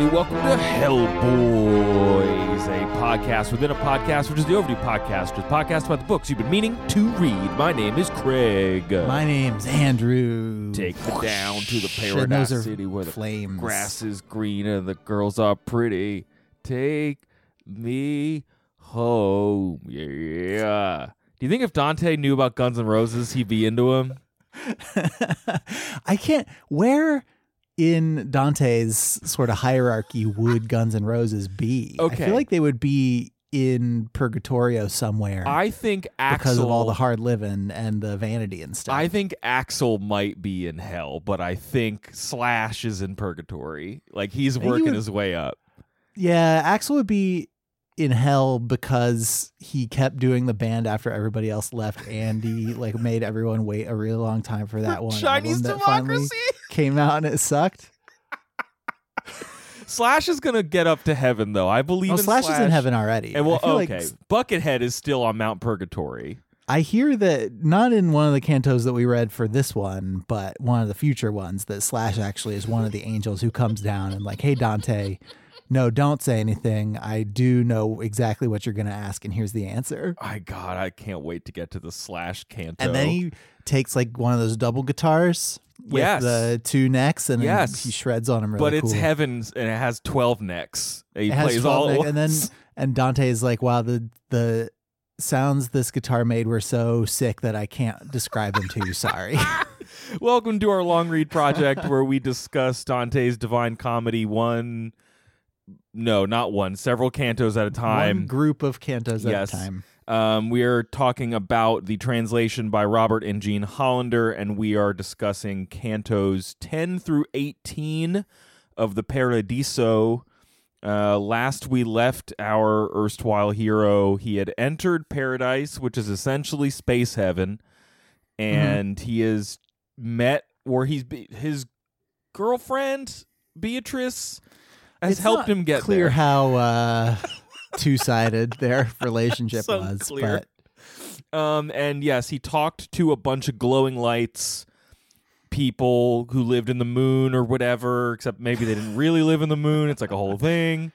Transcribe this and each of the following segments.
everybody, welcome to Hellboys, a podcast within a podcast, which is the Overdue Podcast, a podcast about the books you've been meaning to read. My name is Craig. My name's Andrew. Take me down to the paradise those are city where the flames. grass is green and the girls are pretty. Take me home. Yeah. Do you think if Dante knew about Guns N' Roses, he'd be into him? I can't. Where in Dante's sort of hierarchy would Guns N' Roses be? Okay. I feel like they would be in Purgatorio somewhere I think Axl. because of all the hard living and the vanity and stuff. I think Axl might be in hell, but I think Slash is in purgatory. Like he's working would- his way up. yeah, Axl would be in hell because he kept doing the band after everybody else left, and he like made everyone wait a really long time for that one Chinese album that finally democracy. came out and it sucked. Slash is gonna get up to heaven though. I believe Oh, in Slash, is in heaven already. And well, I feel like okay, Buckethead is still on Mount Purgatory. I hear that not in one of the cantos that we read for this one, but one of the future ones that Slash actually is one of the angels who comes down and like, "Hey Dante, no, don't say anything. I do know exactly what you're going to ask and here's the answer." My God, I can't wait to get to the Slash canto. And then he takes like one of those double guitars with Yes. the two necks and Yes. he shreds on them really but it's cool. heavens and it has twelve necks. And He It plays 12 all neck- and then and Dante is like, "Wow, the the sounds this guitar made were so sick that I can't describe them to you. Sorry." Welcome to our long read project where we discuss Dante's Divine Comedy one. No, not one. Several cantos at a time. One group of cantos Yes. at a time. Um, we are talking about the translation by Robert and Jean Hollander, and we are discussing cantos 10 through 18 of the Paradiso. Uh, last we left our erstwhile hero, he had entered paradise, which is essentially space heaven, and he has met, or he's his girlfriend Beatrice has It's helped not him get clear there. how uh, two sided their relationship So was. unclear. But Um, and yes, he talked to a bunch of glowing lights people who lived in the moon or whatever, except maybe they didn't really live in the moon. It's like a whole thing.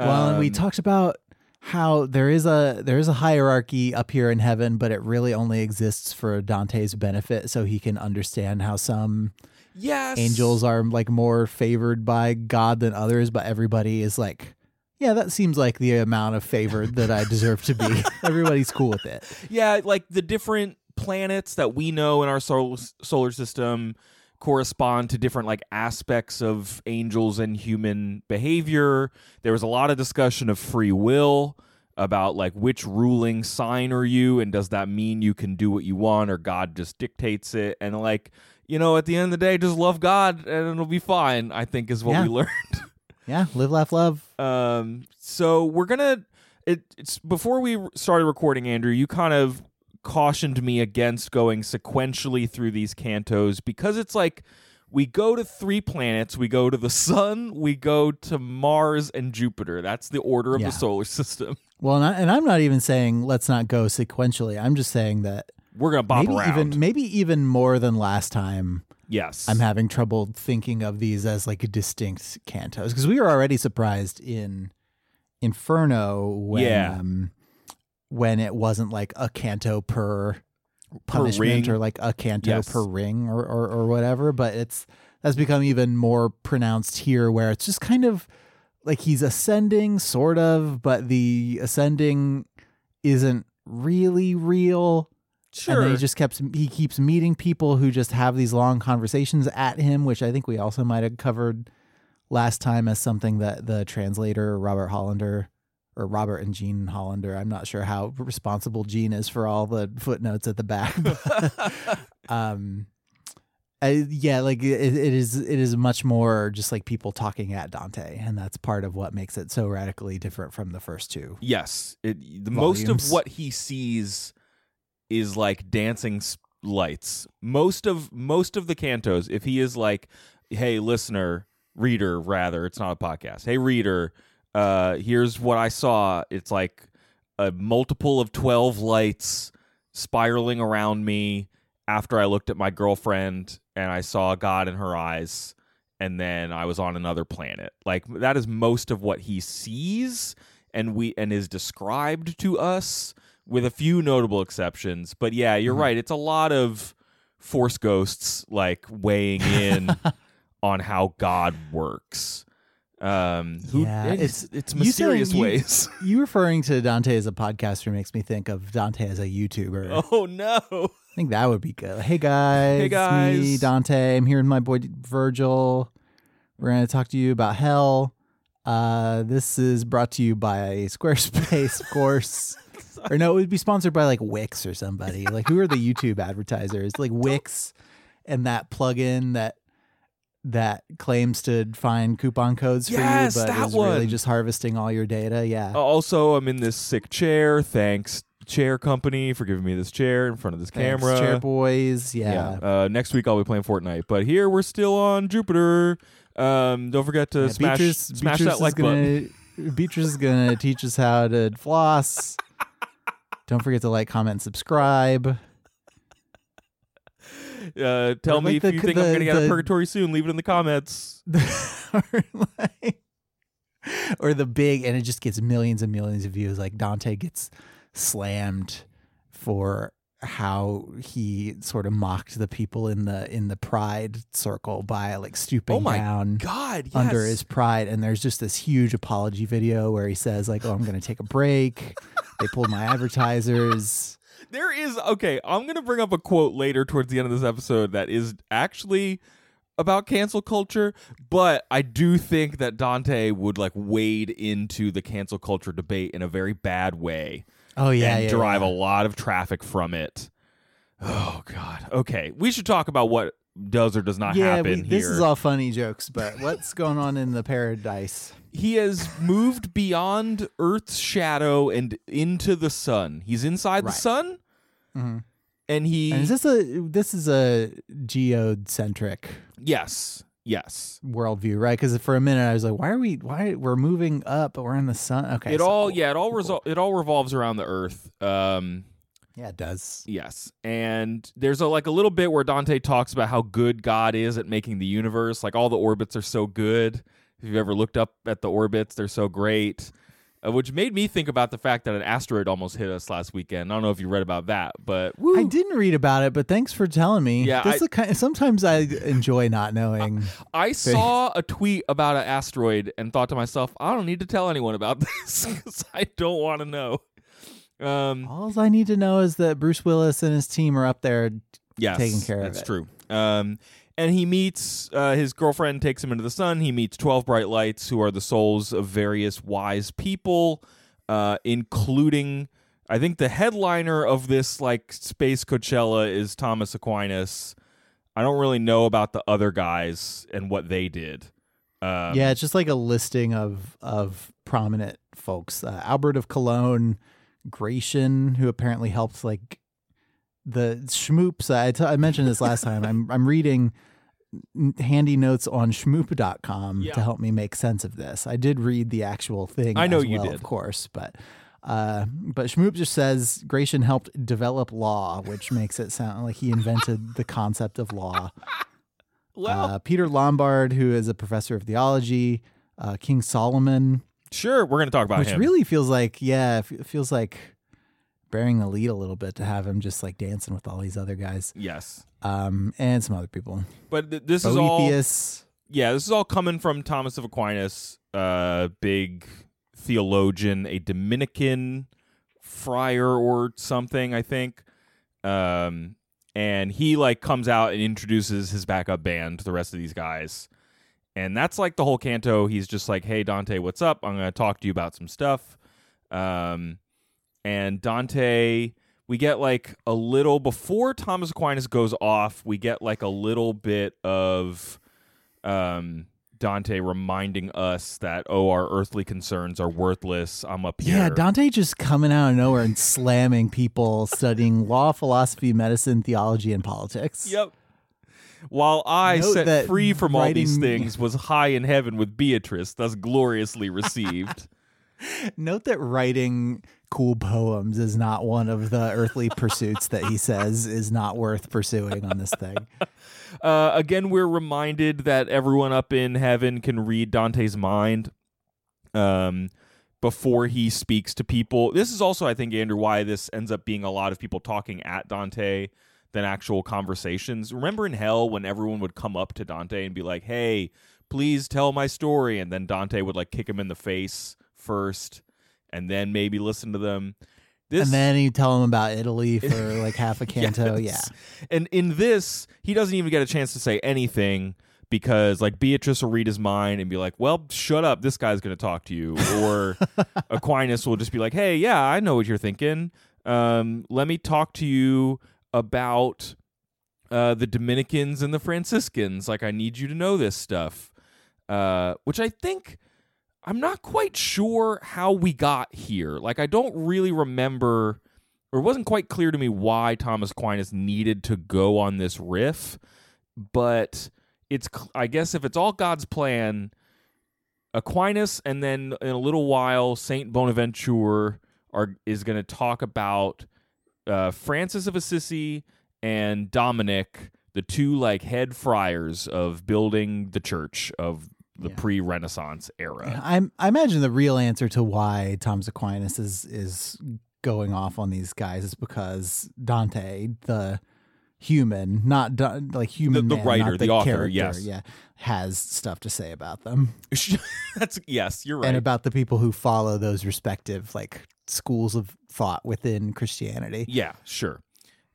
well, and we Um, talked about how there is a there is a hierarchy up here in heaven, but it really only exists for Dante's benefit, so he can understand how some yes, angels are like more favored by God than others, but everybody is like. Yeah, that seems like the amount of favor that I deserve to be. Everybody's cool with it. Yeah, like the different planets that we know in our solar solar system correspond to different like aspects of angels and human behavior. There was a lot of discussion of free will about like which ruling sign are you and does that mean you can do what you want or God just dictates it and like you know at the end of the day just love God and it'll be fine I think is what Yeah. we learned. Yeah, live, laugh, love. Um, so we're gonna. It, it's before we started recording, Andrew. You kind of cautioned me against going sequentially through these cantos because it's like we go to three planets. We go to the sun. We go to Mars and Jupiter. That's the order of Yeah. the solar system. Well, and, I, and I'm not even saying let's not go sequentially. I'm just saying that We're gonna bop maybe around. even maybe even more than last time. yes, I'm having trouble thinking of these as like distinct cantos because we were already surprised in Inferno when Yeah. um, when it wasn't like a canto per punishment ring. or like a canto Yes. per ring or, or or whatever. But it's that's become even more pronounced here, where it's just kind of like he's ascending, sort of, but the ascending isn't really real. Sure. And then he just keeps he keeps meeting people who just have these long conversations at him, which I think we also might have covered last time as something that the translator Robert Hollander or Robert and Jean Hollander. I'm not sure how responsible Jean is for all the footnotes at the back. but, um, I, yeah, like it, it is. It is much more just like people talking at Dante, and that's part of what makes it so radically different from the first two. Yes, it, the most of what he sees is like dancing lights. Most of most of the cantos, if he is like, "Hey, listener, reader, rather, it's not a podcast. Hey, reader, uh, here's what I saw. It's like a multiple of twelve lights spiraling around me." after I looked at my girlfriend and I saw God in her eyes and then I was on another planet. Like that is most of what he sees and we and is described to us with a few notable exceptions. But yeah, you're Mhm. right. It's a lot of force ghosts like weighing in on how God works. Um who Yeah, it's- it's it's you saying mysterious you- ways. You referring to Dante as a podcaster makes me think of Dante as a YouTuber. oh no. I think that would be good. Hey guys, Hey, it's me, guys. Dante. I'm here with my boy Virgil. We're going to talk to you about hell. Uh, this is brought to you by a Squarespace, of course. or no, it would be sponsored by like Wix or somebody. Like who are the YouTube advertisers? Like Wix and that plugin that that claims to find coupon codes Yes, for you, but that is really just harvesting all your data. Yeah. Also, I'm in this sick chair. Thanks, chair company, for giving me this chair in front of this Thanks, camera. Chair Boys. Yeah. Uh, next week I'll be playing Fortnite, but here we're still on Jupiter. Um, don't forget to Yeah, smash Beatrice, smash Beatrice that like gonna, Beatrice is gonna teach us how to floss. Don't forget to like, comment, and subscribe. Uh, tell Or me if the- you think I'm gonna get out of purgatory soon. Leave it in the comments. or, like, or the big, and it just gets millions and millions of views. Like Dante gets slammed for how he sort of mocked the people in the in the pride circle by like stooping Oh down God, yes. under his pride and there's just this huge apology video where he says like oh i'm gonna take a break they pulled my advertisers There is okay. I'm gonna bring up a quote later towards the end of this episode that is actually about cancel culture, but I do think that Dante would like wade into the cancel culture debate in a very bad way oh yeah and yeah, derive yeah. a lot of traffic from it. Oh God. Okay, we should talk about what does or does not yeah happen we, this here. is all funny jokes but what's going on in the paradise he has moved beyond Earth's shadow and into the sun. He's inside Right. the sun, Mhm. and he and is this a this is a geocentric yes, yes. worldview right? Because for a minute i was like why are we why we're moving up but we're in the sun. Okay it so all cool, yeah it all cool, resol- it all revolves around the earth um yeah it does. yes. And there's a like a little bit where dante talks about how good god is at making the universe. Like all the orbits are so good. If you've ever looked up at the orbits they're so great uh, which made me think about the fact that an asteroid almost hit us last weekend i don't know if you read about that but woo, I didn't read about it, but thanks for telling me. Yeah, this I- is the kind. Sometimes I enjoy not knowing. I saw a tweet about an asteroid and thought to myself i don't need to tell anyone about this because i don't want to know um All I need to know is that Bruce Willis and his team are up there. yes, taking care of it. that's true. Um, and he meets uh, his girlfriend, takes him into the sun. He meets twelve bright lights, who are the souls of various wise people, uh, including I think the headliner of this like space Coachella is Thomas Aquinas. I don't really know about the other guys and what they did. Um, yeah, it's just like a listing of of prominent folks. Uh, Albert of Cologne, Gratian, who apparently helped like the shmoops. I, t- I mentioned this last time. I'm I'm reading handy notes on shmoop.com Yeah. to help me make sense of this. I did read the actual thing. I know as you well, did. of course, but uh, but Shmoop just says Gratian helped develop law, which makes it sound like he invented the concept of law. well, uh, Peter Lombard, who is a professor of theology, uh, King Solomon, sure, we're going to talk about which him. really feels like, yeah, it feels like bearing the lead a little bit to have him just like dancing with all these other guys, yes, um, and some other people. but th- this is all yeah, this is all coming from Thomas of Aquinas, uh, big theologian, a Dominican friar or something, I think. Um, and he like comes out and introduces his backup band to the rest of these guys. And that's like the whole canto. He's just like, "Hey Dante, what's up? I'm going to talk to you about some stuff." Um, and Dante, we get like a little before Thomas Aquinas goes off. We get like a little bit of um, Dante reminding us that oh, our earthly concerns are worthless. I'm up here. yeah, Dante just coming out of nowhere and slamming people studying law, philosophy, medicine, theology, and politics. Yep. While I Note set free from all these things was high in heaven with Beatrice, thus gloriously received. Note that writing cool poems is not one of the earthly pursuits that he says is not worth pursuing on this thing. Uh, again, we're reminded that everyone up in heaven can read Dante's mind um, before he speaks to people. This is also, I think, Andrew, why this ends up being a lot of people talking at Dante than actual conversations. Remember in Hell when everyone would come up to Dante and be like, hey, please tell my story. And then Dante would like kick him in the face first and then maybe listen to them. This, and then you tell him about Italy for like half a canto. Yes. And in this, he doesn't even get a chance to say anything because like Beatrice will read his mind and be like, "Well, shut up. This guy's going to talk to you." Or Aquinas will just be like, "Hey, yeah, I know what you're thinking. Um, let me talk to you about uh, the Dominicans and the Franciscans. Like, I need you to know this stuff." Uh, which I think I'm not quite sure how we got here. Like, I don't really remember, or it wasn't quite clear to me why Thomas Aquinas needed to go on this riff. But it's, I guess, if it's all God's plan, Aquinas and then in a little while, Saint Bonaventure are is going to talk about uh, Francis of Assisi and Dominic, the two like head friars of building the church of the Yeah. pre-Renaissance era. I I imagine the real answer to why Thomas Aquinas is is going off on these guys is because Dante, the human, not Da- like human, the man, writer, not the author, character, yes. yeah, has stuff to say about them That's yes, you're right. and about the people who follow those respective like schools of thought within Christianity. yeah, sure.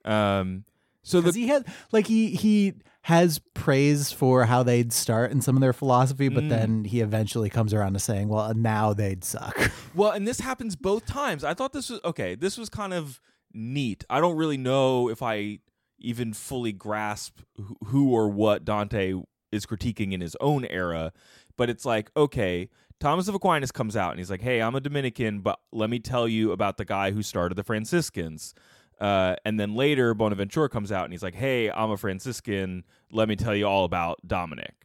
Um, so the he had like he he has praise for how they'd start in some of their philosophy, but Mm. then he eventually comes around to saying, "Well, now they'd suck." Well, and this happens both times. I thought this was okay. This was kind of neat. I don't really know if I even fully grasp who- who or what Dante is critiquing in his own era, but it's like, okay, Thomas of Aquinas comes out and he's like, "Hey, I'm a Dominican, but let me tell you about the guy who started the Franciscans." Uh, and then later, Bonaventure comes out and he's like, "Hey, I'm a Franciscan. Let me tell you all about Dominic."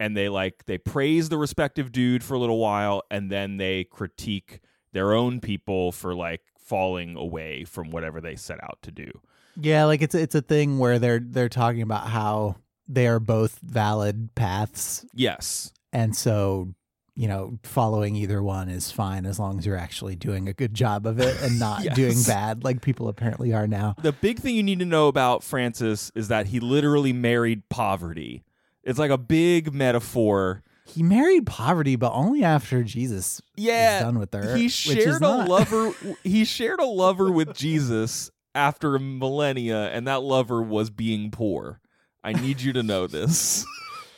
and they like they praise the respective dude for a little while and then they critique their own people for like falling away from whatever they set out to do. Yeah, like it's it's a thing where they're they're talking about how they are both valid paths, Yes. and so you know following either one is fine as long as you're actually doing a good job of it and not Yes. doing bad like people apparently are now. The big thing you need to know about Francis is that he literally married poverty. It's like a big metaphor. He married poverty, but only after Jesus Yeah, was done with her. He shared a lover he shared a lover with Jesus after a millennia and that lover was being poor. I need you to know this.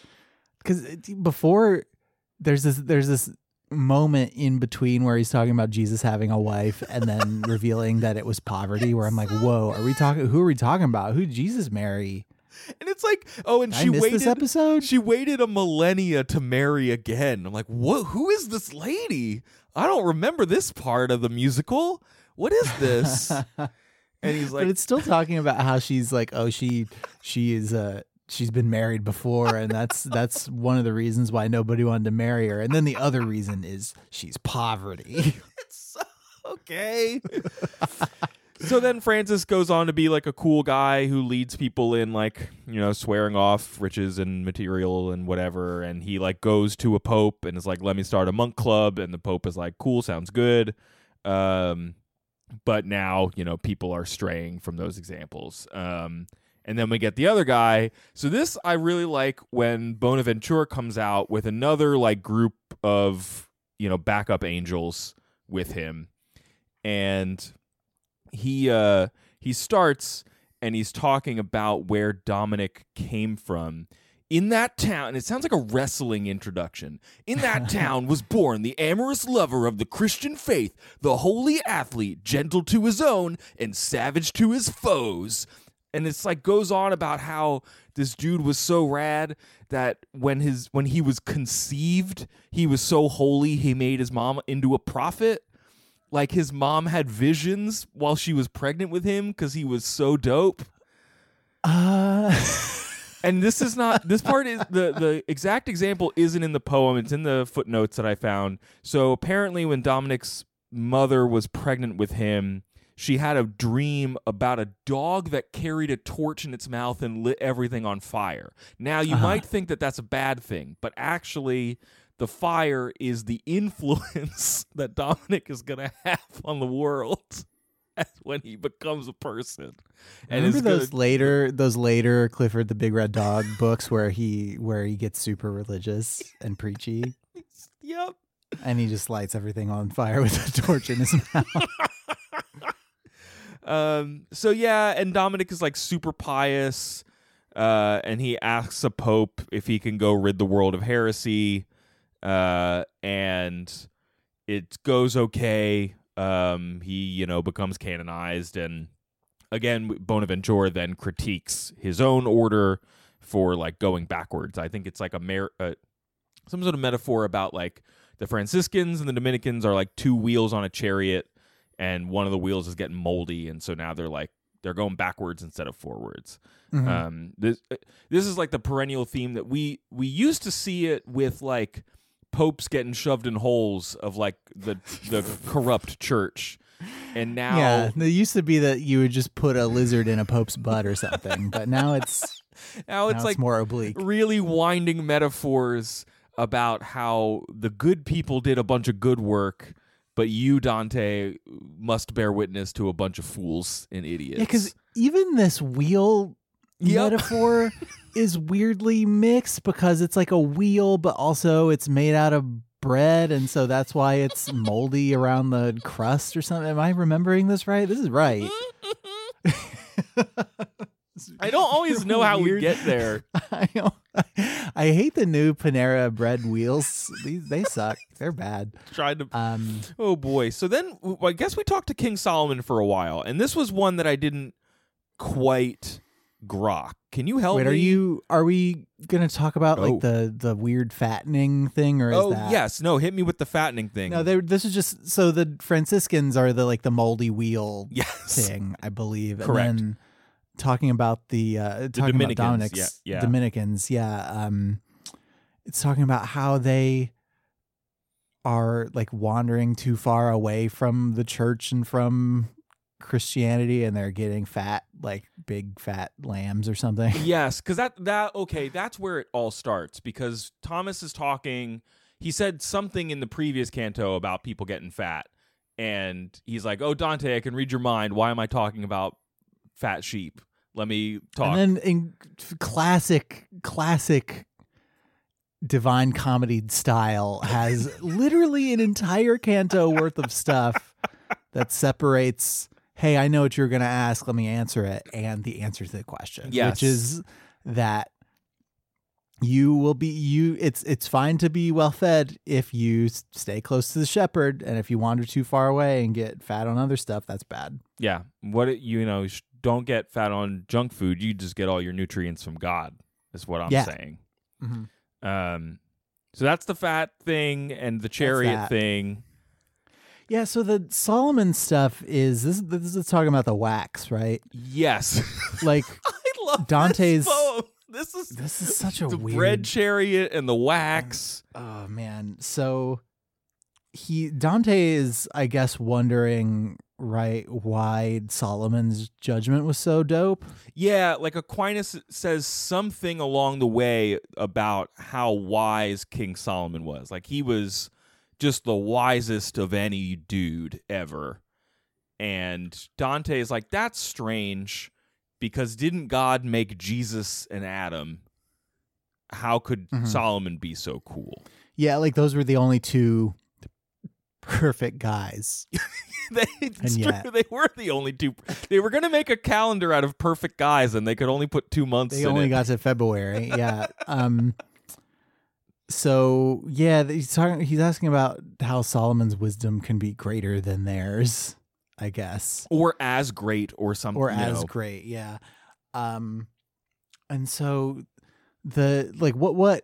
because eh, before there's this there's this moment in between where he's talking about Jesus having a wife and then revealing that it was poverty where I'm like, whoa, are we talking who are we talking about? Who did Jesus marry? And it's like, oh, and Did she I miss waited this episode? She waited a millennia to marry again. I'm like, what? Who is this lady? I don't remember this part of the musical. What is this? and he's like, but it's still talking about how she's like, oh, she she is uh she's been married before and that's that's one of the reasons why nobody wanted to marry her. And then the other reason is she's poverty. it's so- okay. so then Francis goes on to be like a cool guy who leads people in like, you know, swearing off riches and material and whatever. And he like goes to a pope and is like, let me start a monk club. And the pope is like, cool, sounds good. Um, but now, you know, people are straying from those examples. Um, and then we get the other guy. So this I really like when Bonaventure comes out with another like group of, you know, backup angels with him. And he uh he starts and he's talking about where Dominic came from. In that town, and it sounds like a wrestling introduction. In that town was born the amorous lover of the Christian faith, the holy athlete, gentle to his own and savage to his foes. And it's like goes on about how this dude was so rad that when his when he was conceived, he was so holy he made his mom into a prophet like his mom had visions while she was pregnant with him because he was so dope. Uh And this is not this part is the the exact example isn't in the poem. It's in the footnotes that I found. So apparently, when Dominic's mother was pregnant with him, she had a dream about a dog that carried a torch in its mouth and lit everything on fire. Now, you Uh-huh. might think that that's a bad thing, but actually, the fire is the influence that Dominic is going to have on the world when he becomes a person. And Remember is gonna- those later those later Clifford the Big Red Dog books where he where he gets super religious and preachy Yep. and he just lights everything on fire with a torch in his mouth. Um. So yeah, and Dominic is like super pious, uh, and he asks a pope if he can go rid the world of heresy, uh, and it goes okay. Um, he you know becomes canonized, and again, Bonaventura then critiques his own order for like going backwards. I think it's like a mer- uh, some sort of metaphor about like the Franciscans and the Dominicans are like two wheels on a chariot and one of the wheels is getting moldy and so now they're like they're going backwards instead of forwards Mhm. um this this is like the perennial theme that we we used to see it with like popes getting shoved in holes of like the the corrupt church and now yeah, it used to be that you would just put a lizard in a pope's butt or something, but now it's now it's now like more oblique. really winding metaphors about how the good people did a bunch of good work but you dante must bear witness to a bunch of fools and idiots Yeah, because even this wheel Yep. metaphor is weirdly mixed because it's like a wheel, but also it's made out of bread, and so that's why it's moldy around the crust or something. Am I remembering this right? This is right. I don't always know how we get there. I, I hate the new Panera bread wheels. These they suck. They're bad. Tried to. Um, Oh boy. So then, I guess we talked to King Solomon for a while, and this was one that I didn't quite grok. Can you help wait, me? are you? Are we gonna talk about Oh. like the the weird fattening thing, or is Oh that? yes. No. Hit me with the fattening thing. No, this is just so the Franciscans are the like the moldy wheel yes. thing, I believe. Correct. And then talking about the uh talking Dominicans, about Dominic's yeah, yeah. Dominicans, yeah. Um it's talking about how they are like wandering too far away from the church and from Christianity and they're getting fat like big fat lambs or something. Yes, because that that okay, that's where it all starts. Because Thomas is talking. He said something in the previous canto about people getting fat, and he's like, "Oh, Dante, I can read your mind. Why am I talking about fat sheep? Let me talk." And then in classic, classic divine comedy style has literally an entire canto worth of stuff that separates, hey, I know what you're going to ask, let me answer it, and the answer to the question. Yes. Which is that you will be you it's it's fine to be well fed if you stay close to the shepherd and if you wander too far away and get fat on other stuff that's bad yeah, what you know, don't get fat on junk food. You just get all your nutrients from God. Is what I'm Yeah. saying. Um, so that's the fat thing and the chariot thing. Yeah, so the Solomon stuff is this. This is talking about the wax, right? Yes, Like I love Dante's- This, this is this is such a the weird. bread chariot and the wax. oh man, so he Dante is, I guess, wondering right why Solomon's judgment was so dope. Yeah, like Aquinas says something along the way about how wise King Solomon was. Like he was just the wisest of any dude ever. And Dante is like, that's strange because didn't God make Jesus and Adam? How could Mhm. Solomon be so cool? Yeah, like those were the only two perfect guys. they, it's And true, they were the only two. They were going to make a calendar out of perfect guys, and they could only put two months They only it. got to February. Yeah. Um. So yeah, he's talking. He's asking about how Solomon's wisdom can be greater than theirs. I guess. or as great, or something. or as know. great yeah um and so the like what what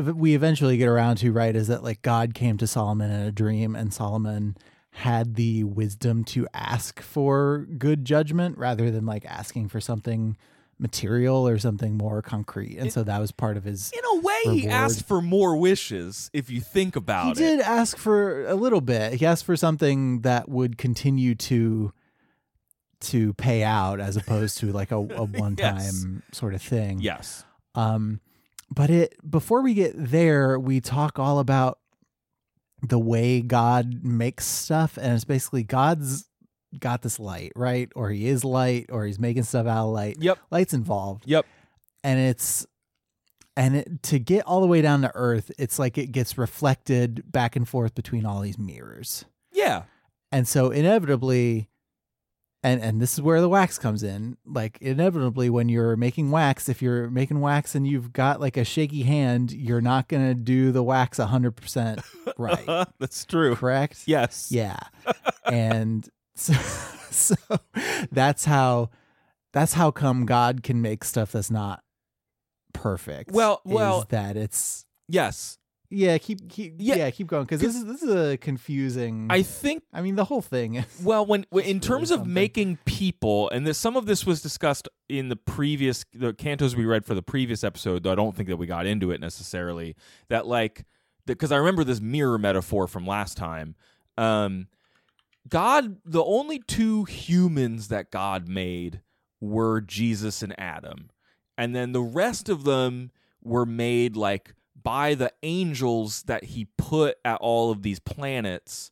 we eventually get around to right is that like god came to solomon in a dream and solomon had the wisdom to ask for good judgment rather than like asking for something material or something more concrete. And so that was part of his. In a way, he asked for more wishes. If you think about He it, He did ask for a little bit. He asked for something that would continue to to pay out as opposed to like a, a one time sort of thing. Yes. Um, but it before we get there, we talk all about the way God makes stuff, and it's basically God's got this light, right? Or he is light, or he's making stuff out of light. Yep. Light's involved, Yep. and it's and it, to get all the way down to Earth, it's like it gets reflected back and forth between all these mirrors, Yeah. and so inevitably. And and this is where the wax comes in. Like inevitably when you're making wax, if you're making wax and you've got like a shaky hand, you're not going to do the wax 100% right. That's true. Correct? Yes. Yeah. and so, so that's how that's how come God can make stuff that's not perfect. Well- is well- that it's Yes. Yeah, keep keep Yeah. yeah, keep going cuz this is this is a confusing I think I mean the whole thing. is- Well, when, in It's terms really of something. making people, and this, some of this was discussed in the previous the cantos we read for the previous episode, though I don't think that we got into it necessarily. That like because I remember this mirror metaphor from last time. Um, God, the only two humans that God made were Jesus and Adam, and then the rest of them were made like by the angels that He put at all of these planets.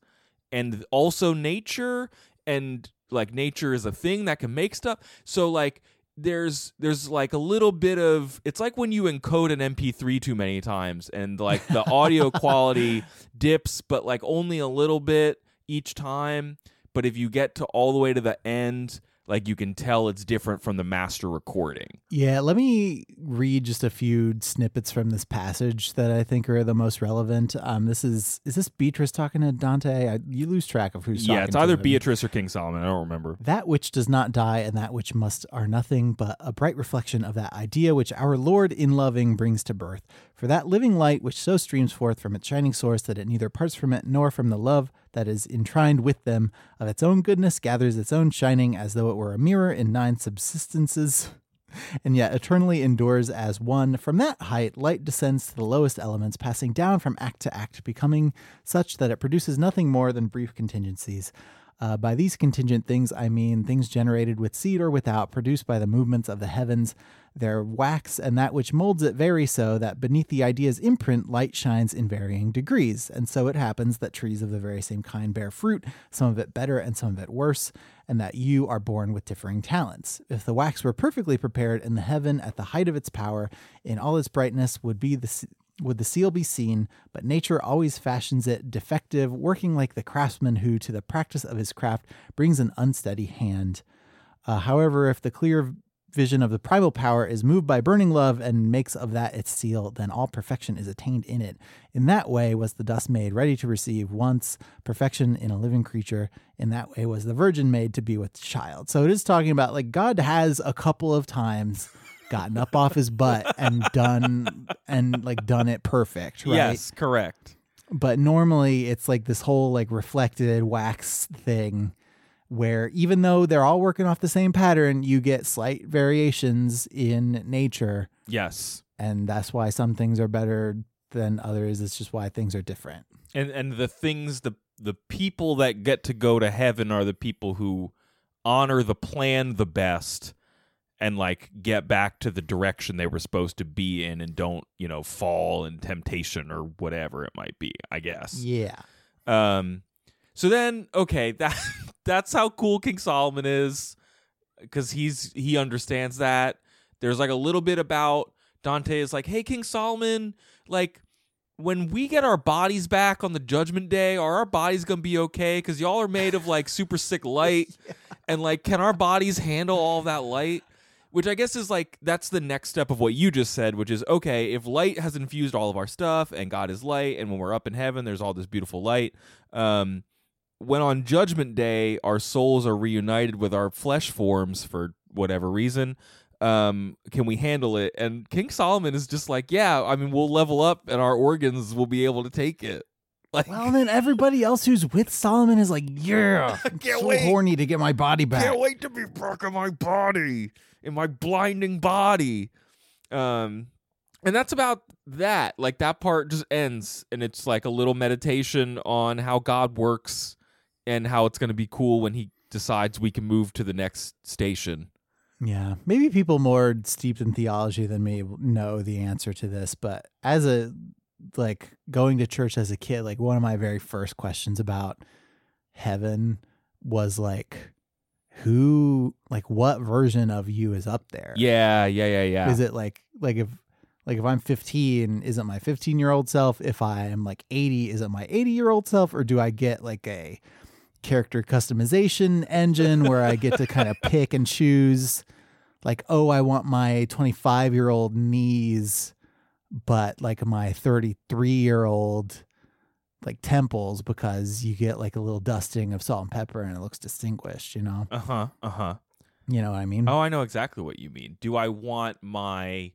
And also nature and like nature is a thing that can make stuff. So like there's there's like a little bit of it's like when you encode an mp3 too many times and like the audio quality dips but like only a little bit each time. But if you get to all the way to the end like you can tell it's different from the master recording Yeah, let me read just a few snippets from this passage that I think are the most relevant. Um, this is is this Beatrice talking to Dante? I, you lose track of who's talking. yeah it's either beatrice or king solomon i don't remember That which does not die and that which must are nothing but a bright reflection of that idea which our Lord in loving brings to birth. For that living light which so streams forth from its shining source that it neither parts from it nor from the love that is entwined with them of its own goodness gathers its own shining as though it were a mirror in nine subsistences and yet eternally endures as one. From that height, light descends to the lowest elements, passing down from act to act, becoming such that it produces nothing more than brief contingencies. Uh, by these contingent things, I mean things generated with seed or without, produced by the movements of the heavens. Their wax and that which molds it vary so that beneath the idea's imprint, light shines in varying degrees. And so it happens that trees of the very same kind bear fruit, some of it better and some of it worse, and that you are born with differing talents. If the wax were perfectly prepared in the heaven at the height of its power, in all its brightness would be the would the seal be seen, but nature always fashions it defective, working like the craftsman who, to the practice of his craft, brings an unsteady hand. Uh, however, if the clear vision of the primal power is moved by burning love and makes of that its seal, then all perfection is attained in it. In that way was the dust made ready to receive once perfection in a living creature. In that way was the virgin made to be with child. So it is talking about like God has a couple of times gotten up off his butt and done and like done it perfect, right? yes correct. But normally it's like this whole like reflected wax thing where even though they're all working off the same pattern you get slight variations in nature. Yes. And that's why some things are better than others. It's just why things are different. And and the things the the people that get to go to heaven are the people who honor the plan the best and like get back to the direction they were supposed to be in and don't you know fall in temptation or whatever it might be i guess. Yeah. Um so then okay that that's how cool king solomon is because he's he understands that. There's like a little bit about dante is like hey king solomon like when we get our bodies back on the judgment day are our bodies gonna be okay? Because y'all are made of like super sick light and like can our bodies handle all of that light which i guess is like that's the next step of what you just said which is okay if light has infused all of our stuff and god is light and when we're up in heaven there's all this beautiful light um when on judgment day our souls are reunited with our flesh forms for whatever reason um can we handle it? And king solomon is just like yeah i mean we'll level up and our organs will be able to take it. Like well then everybody else who's with solomon is like yeah i'm Can't so wait. horny to get my body back. Can't wait to be back in my body in my blinding body. Um, and that's about that. Like that part just ends, and it's like a little meditation on how God works and how it's going to be cool when He decides we can move to the next station. Yeah, maybe people more steeped in theology than me know the answer to this, but as a like going to church as a kid, like one of my very first questions about heaven was like who like what version of you is up there? Yeah, yeah, yeah, yeah. Is it like like if like if I'm 15, is it my 15 year old self? If I am like 80, is it my 80 year old self? Or do I get like a character customization engine where I get to kind of pick and choose like, oh, I want my 25 year old knees, but like my 33 year old like temples because you get like a little dusting of salt and pepper and it looks distinguished, you know? Uh huh. Uh huh. You know what I mean? Oh, I know exactly what you mean. Do I want my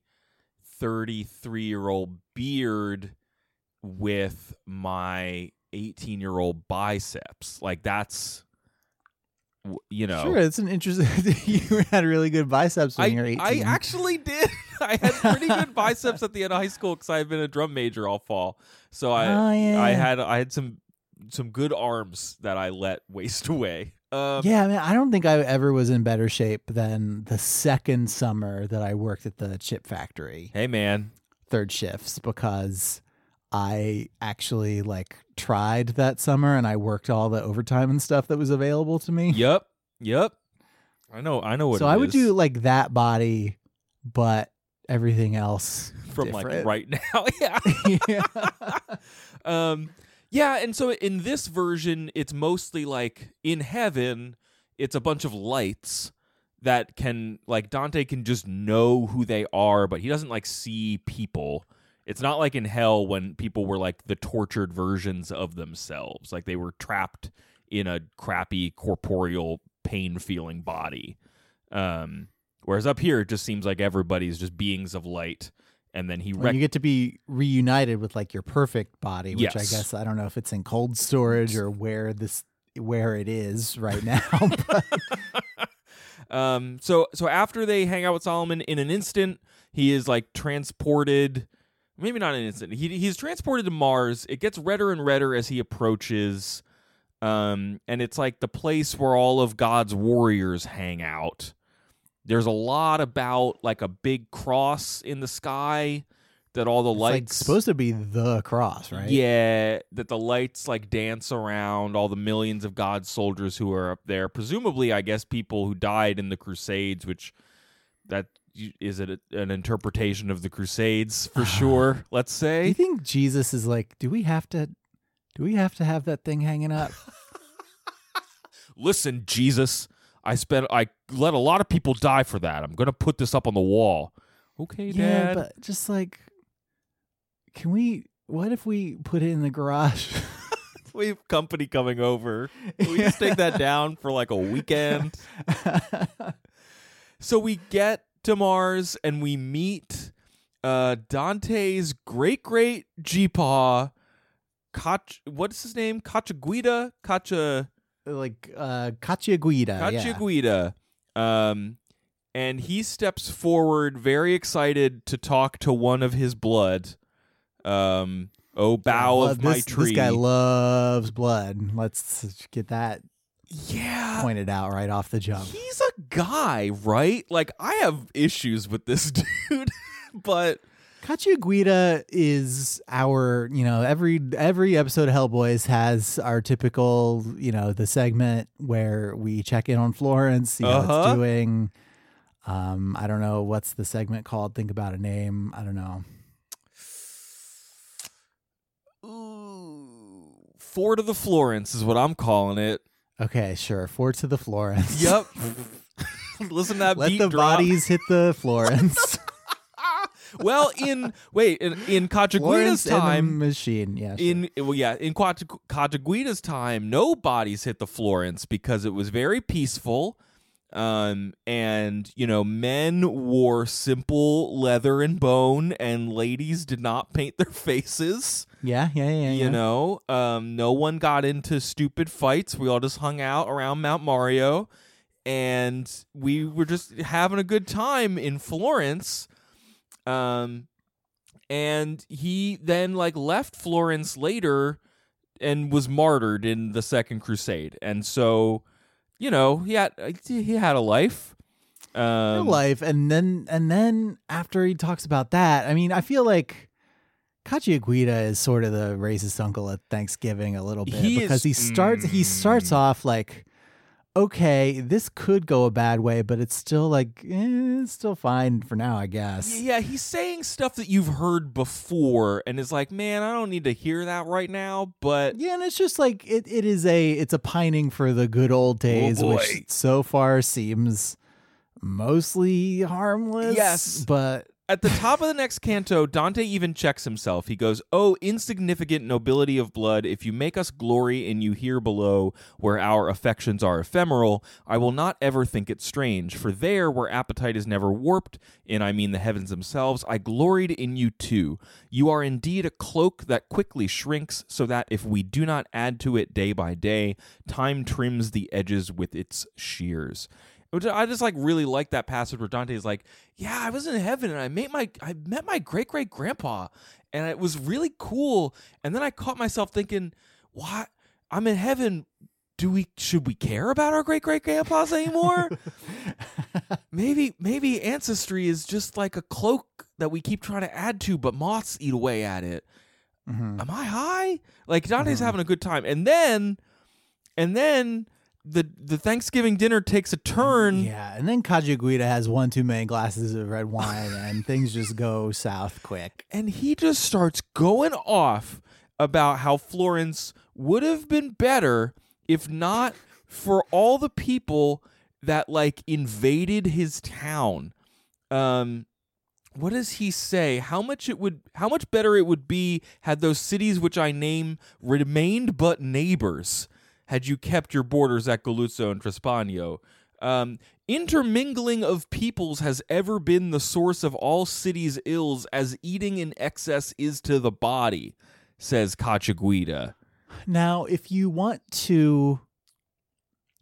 33 year old beard with my 18 year old biceps? Like, that's, you know. Sure, it's an interesting. you had really good biceps when I, you were 18. I actually did. I had pretty good biceps at the end of high school because I had been a drum major all fall. So I, Oh, yeah, I had, I had some, some good arms that I let waste away. Um, yeah, man, I don't think I ever was in better shape than the second summer that I worked at the chip factory, Hey, man. third shifts, because I actually like tried that summer and I worked all the overtime and stuff that was available to me. Yep. Yep. I know. I know what. so I would is. do like that body, but everything else from like right now. yeah. yeah. um yeah, and so in this version it's mostly like in heaven it's a bunch of lights that can like Dante can just know who they are, but he doesn't like see people. It's not like in hell when people were like the tortured versions of themselves, like they were trapped in a crappy corporeal pain feeling body. Um whereas up here it just seems like everybody's just beings of light and then he rec- you get to be reunited with like your perfect body, which I guess I don't know if it's in cold storage or where this where it is right now. but Um, so so after they hang out with Solomon, in an instant, he is like transported. Maybe not an instant. He he's transported to Mars. It gets redder and redder as he approaches, um, and it's like the place where all of God's warriors hang out. There's a lot about like a big cross in the sky that all the lights. it's like lights supposed to be the cross, right? yeah, that the lights like dance around all the millions of God's soldiers who are up there. Presumably, I guess people who died in the Crusades, which that is it an interpretation of the Crusades for ah. sure. Let's Do you think Jesus is like, do we have to do we have to have that thing hanging up? Listen, Jesus, I spent I let a lot of people die for that. I'm gonna put this up on the wall. Okay, yeah, Dad. but just like can we what if we put it in the garage? we have company coming over. Can we just take that down for like a weekend? So we get to Mars and we meet uh, Dante's great great Jeepaw. Kach, what's his name? Cacciaguida? Cacha like uh Cacciaguida. yeah. Cacciaguida. Um, and he steps forward, very excited to talk to one of his blood. Um, oh bough Love- of my tree. This guy loves blood. Let's get that yeah, pointed out right off the jump. he's a guy, right? Like I have issues with this dude, but Cacciaguida is our, you know, every every episode of Hellboys has our typical, you know, the segment where we check in on Florence, see how Uh-huh. it's doing. Um, I don't know what's the segment called. Think about a name. I don't know. Ooh, Fort of the Florence is what I'm calling it. Okay, sure. Fort to the Florence. Yep. Listen to that Let beat the drop. bodies hit the Florence. Well, in wait, in, in Cacciaguida's Florence and the time, machine. Yeah. sure. in well, yeah, in Cacciaguida's time, no bodies hit the Florence because it was very peaceful. Um, and you know, men wore simple leather and bone, and ladies did not paint their faces. yeah, yeah, yeah. You yeah. know, um, no one got into stupid fights. We all just hung out around Mount Mario. and we were just having a good time in Florence. Um, and he then like left Florence later and was martyred in the Second Crusade, and so you know he had he had a life. Um, life and then and then after he talks about that i mean i feel like Cacciaguida is sort of the racist uncle at Thanksgiving a little bit He because is- he starts he starts Mm. off like okay this could go a bad way but it's still like eh, it's still fine for now I guess Yeah, he's saying stuff that you've heard before, and is like, man, I don't need to hear that right now. But yeah and it's just like it, it is a it's a pining for the good old days Oh, which so far seems mostly harmless Yes. but At the top of the next canto, Dante even checks himself. He goes, Oh, insignificant nobility of blood, if you make us glory in you here below, where our affections are ephemeral, I will not ever think it strange. For there, where appetite is never warped, and I mean the heavens themselves, I gloried in you too. You are indeed a cloak that quickly shrinks, so that if we do not add to it day by day, time trims the edges with its shears. I just like really like that passage where Dante's like, "Yeah, I was in heaven and I met my I met my great great grandpa, and it was really cool." And then I caught myself thinking, "What? I'm in heaven. Do we should we care about our great great grandpas anymore? maybe maybe ancestry is just like a cloak that we keep trying to add to, but moths eat away at it. mhm. Am I high? Like Dante's Mhm. having a good time, and then and then." The, the Thanksgiving dinner takes a turn Yeah, and then Cacciaguida has one too many glasses of red wine, and things just go south quick. and he just starts going off about how Florence would have been better if not for all the people that like invaded his town. Um what does he say? How much it would how much better it would be had those cities which I name remained but neighbors had you kept your borders at Galluzzo and Trespiano. Um, intermingling of peoples has ever been the source of all cities' ills, as eating in excess is to the body, says Cacciaguida. Now, if you want to,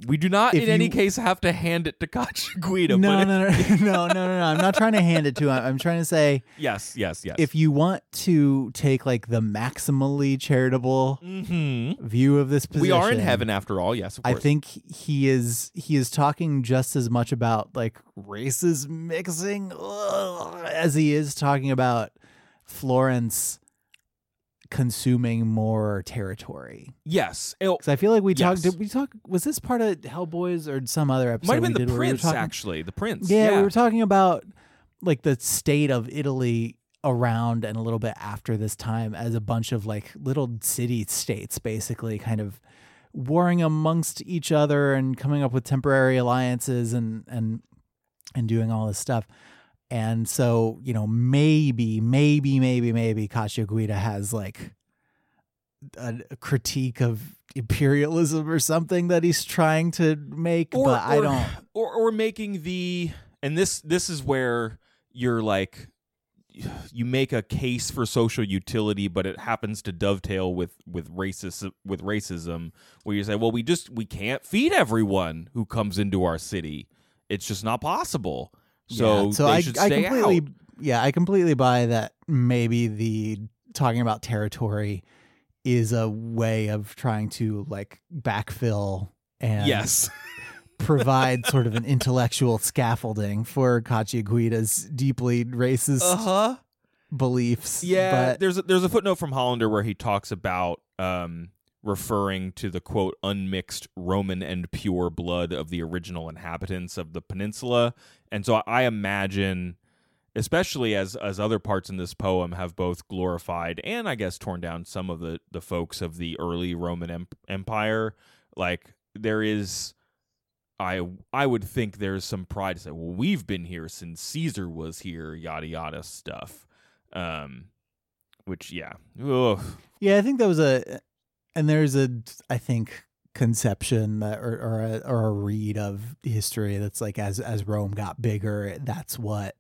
We do not, If in any you- case, have to hand it to Cacciaguida. no, no, no, no, no, no, no, I'm not trying to hand it to him. I'm trying to say, yes, yes, yes. if you want to take like the maximally charitable mm-hmm. view of this position, we are in heaven after all. Yes, of I think he is he is talking just as much about like races mixing ugh, as he is talking about Florence consuming more territory. yes. Because I feel like we talked. Yes. Did we talk? Was this part of Hellboys or some other episode? might have been the where we prince, talking- actually. The prince. Yeah, Yeah, we were talking about like the state of Italy around and a little bit after this time as a bunch of like little city states basically kind of warring amongst each other and coming up with temporary alliances and and and doing all this stuff. And so, you know, maybe, maybe, maybe, maybe Cacciaguida has like a, a critique of imperialism or something that he's trying to make, but I don't. Or or making the and this this is where you're like you make a case for social utility, but it happens to dovetail with with racist with racism, where you say, well, we just we can't feed everyone who comes into our city. It's just not possible. So Yeah, so I, I completely, out. yeah, I completely buy that. Maybe the talking about territory is a way of trying to like backfill and Yes. provide sort of an intellectual scaffolding for Cacciaguida's deeply racist Uh huh. beliefs. Yeah, but there's a, there's a footnote from Hollander where he talks about um, referring to the quote unmixed Roman and pure blood of the original inhabitants of the peninsula, and so I imagine, especially as as other parts in this poem have both glorified and I guess torn down some of the the folks of the early Roman em- Empire, like there is. I I would think there's some pride to say, well, we've been here since Caesar was here, yada yada stuff. Um, which yeah, Ugh. yeah, I think that was a, and there's a, I think conception that or or a, or a read of history that's like as as Rome got bigger, that's what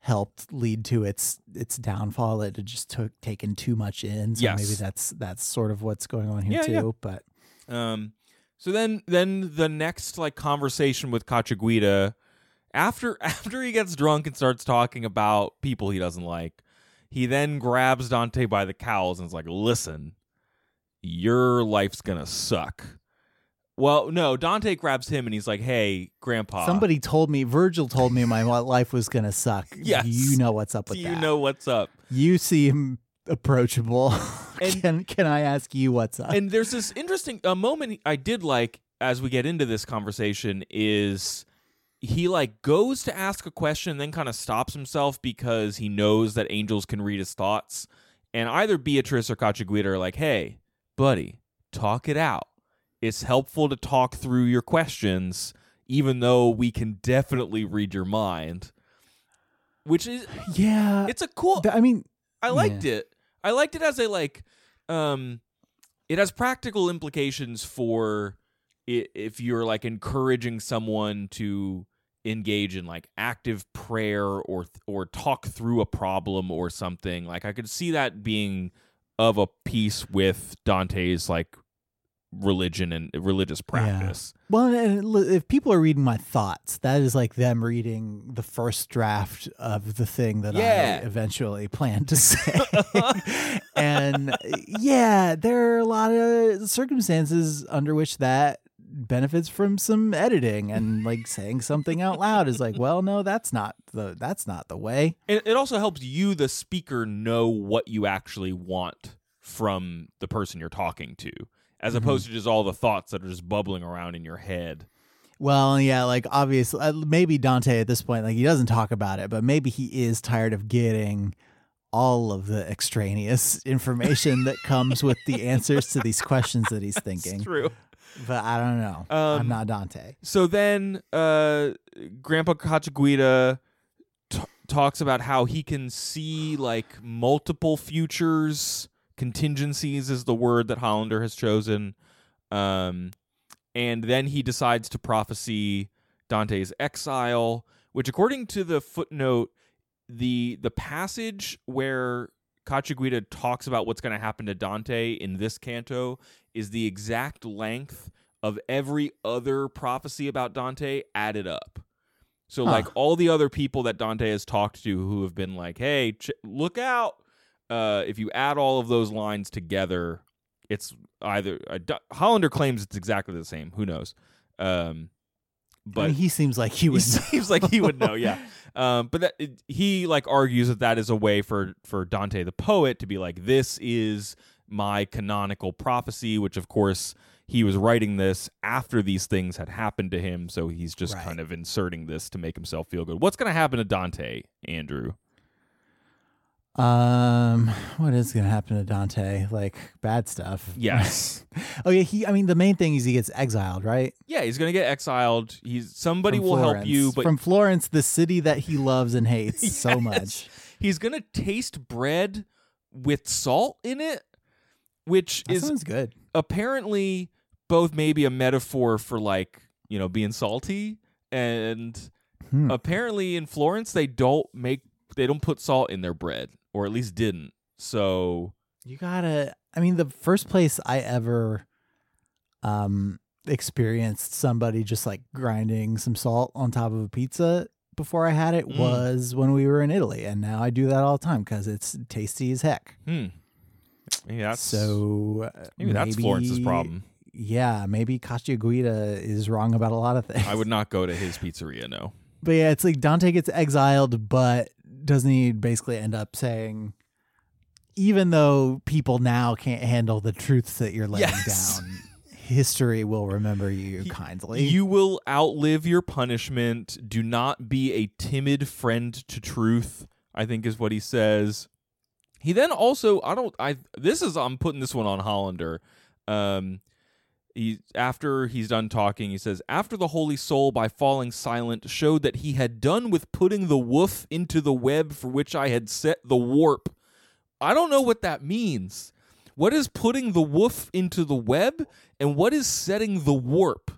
helped lead to its its downfall. It had just took taken too much in. So Yes. maybe that's that's sort of what's going on here Yeah, too. yeah. But Um, So then then the next like conversation with Cacciaguida after after he gets drunk and starts talking about people he doesn't like, he then grabs Dante by the cowls and is like, "Listen, your life's to suck." Well, no, Dante grabs him and he's like, "Hey, grandpa, Somebody told me, Virgil told me my life was gonna suck. Yes. you know what's up with you that. You know what's up?" you seem approachable. And- can can I ask you what's up? and there's this interesting a moment I did like as we get into this conversation is he like goes to ask a question and then kind of stops himself because he knows that angels can read his thoughts and either Beatrice or Cacciaguida are like hey buddy talk it out it's helpful to talk through your questions even though we can definitely read your mind which is yeah, it's a cool th- I mean, I liked it. I liked it as a like um it has practical implications for if you're like encouraging someone to engage in like active prayer or or talk through a problem or something. Like I could see that being of a piece with Dante's like religion and religious practice. well, and if people are reading my thoughts, that is like them reading the first draft of the thing that Yeah. I eventually plan to say. and yeah, there are a lot of circumstances under which that benefits from some editing and like saying something out loud is like, well, no, that's not the that's not the way. It, it also helps you, the speaker, know what you actually want from the person you're talking to, as opposed to just all the thoughts that are just bubbling around in your head. Well, yeah, like obviously, uh, maybe Dante at this point, like he doesn't talk about it, but maybe he is tired of getting all of the extraneous information that comes with the answers to these questions that he's thinking. It's true. But I don't know. Um, I'm not Dante. So then, uh, Grandpa Cacciaguida t- talks about how he can see like multiple futures. Contingencies is the word that Hollander has chosen. Um, and then he decides to prophesy Dante's exile, which, according to the footnote, the the passage where Cacciaguida talks about what's going to happen to Dante in this canto is the exact length of every other prophecy about Dante added up. So, Huh. like all the other people that Dante has talked to who have been like, "Hey, ch- look out!" Uh, if you add all of those lines together, it's either uh, D- Hollander claims it's exactly the same. Who knows? Um, I but mean, he seems like he he would. seems like he would know, yeah. Um, but that it, he like argues that that is a way for for Dante the poet to be like, this is my canonical prophecy, which of course he was writing this after these things had happened to him, so he's just Right. kind of inserting this to make himself feel good. What's going to happen to Dante, Andrew? Um, what is gonna happen to Dante? Like bad stuff. Yes, oh yeah, he. I mean, the main thing is he gets exiled, right? yeah, he's going to get exiled. He's somebody From will help Florence. you, but from Florence, the city that he loves and hates so Yes. much. he's going to taste bread with salt in it, which That is sounds good. apparently both maybe a metaphor for like you know being salty and Hmm. apparently in Florence they don't make they don't put salt in their bread or at least didn't so You gotta. I mean, the first place I ever um experienced somebody just like grinding some salt on top of a pizza before I had it Mm. was when we were in Italy, and now I do that all the time because it's tasty as heck. hmm maybe that's so uh, maybe that's Florence's problem Yeah, maybe Guida is wrong about a lot of things. I would not go to his pizzeria no But yeah, it's like Dante gets exiled, but doesn't he basically end up saying, even though people now can't handle the truths that you're laying Yes. down, history will remember you kindly. you will outlive your punishment do not be a timid friend to truth I think is what he says He then also I don't I this is I'm putting this one on Hollander. Um he after he's done talking, he says, After the Holy Soul by falling silent showed that he had done with putting the woof into the web for which I had set the warp. I don't know what that means. What is putting the woof into the web and what is setting the warp?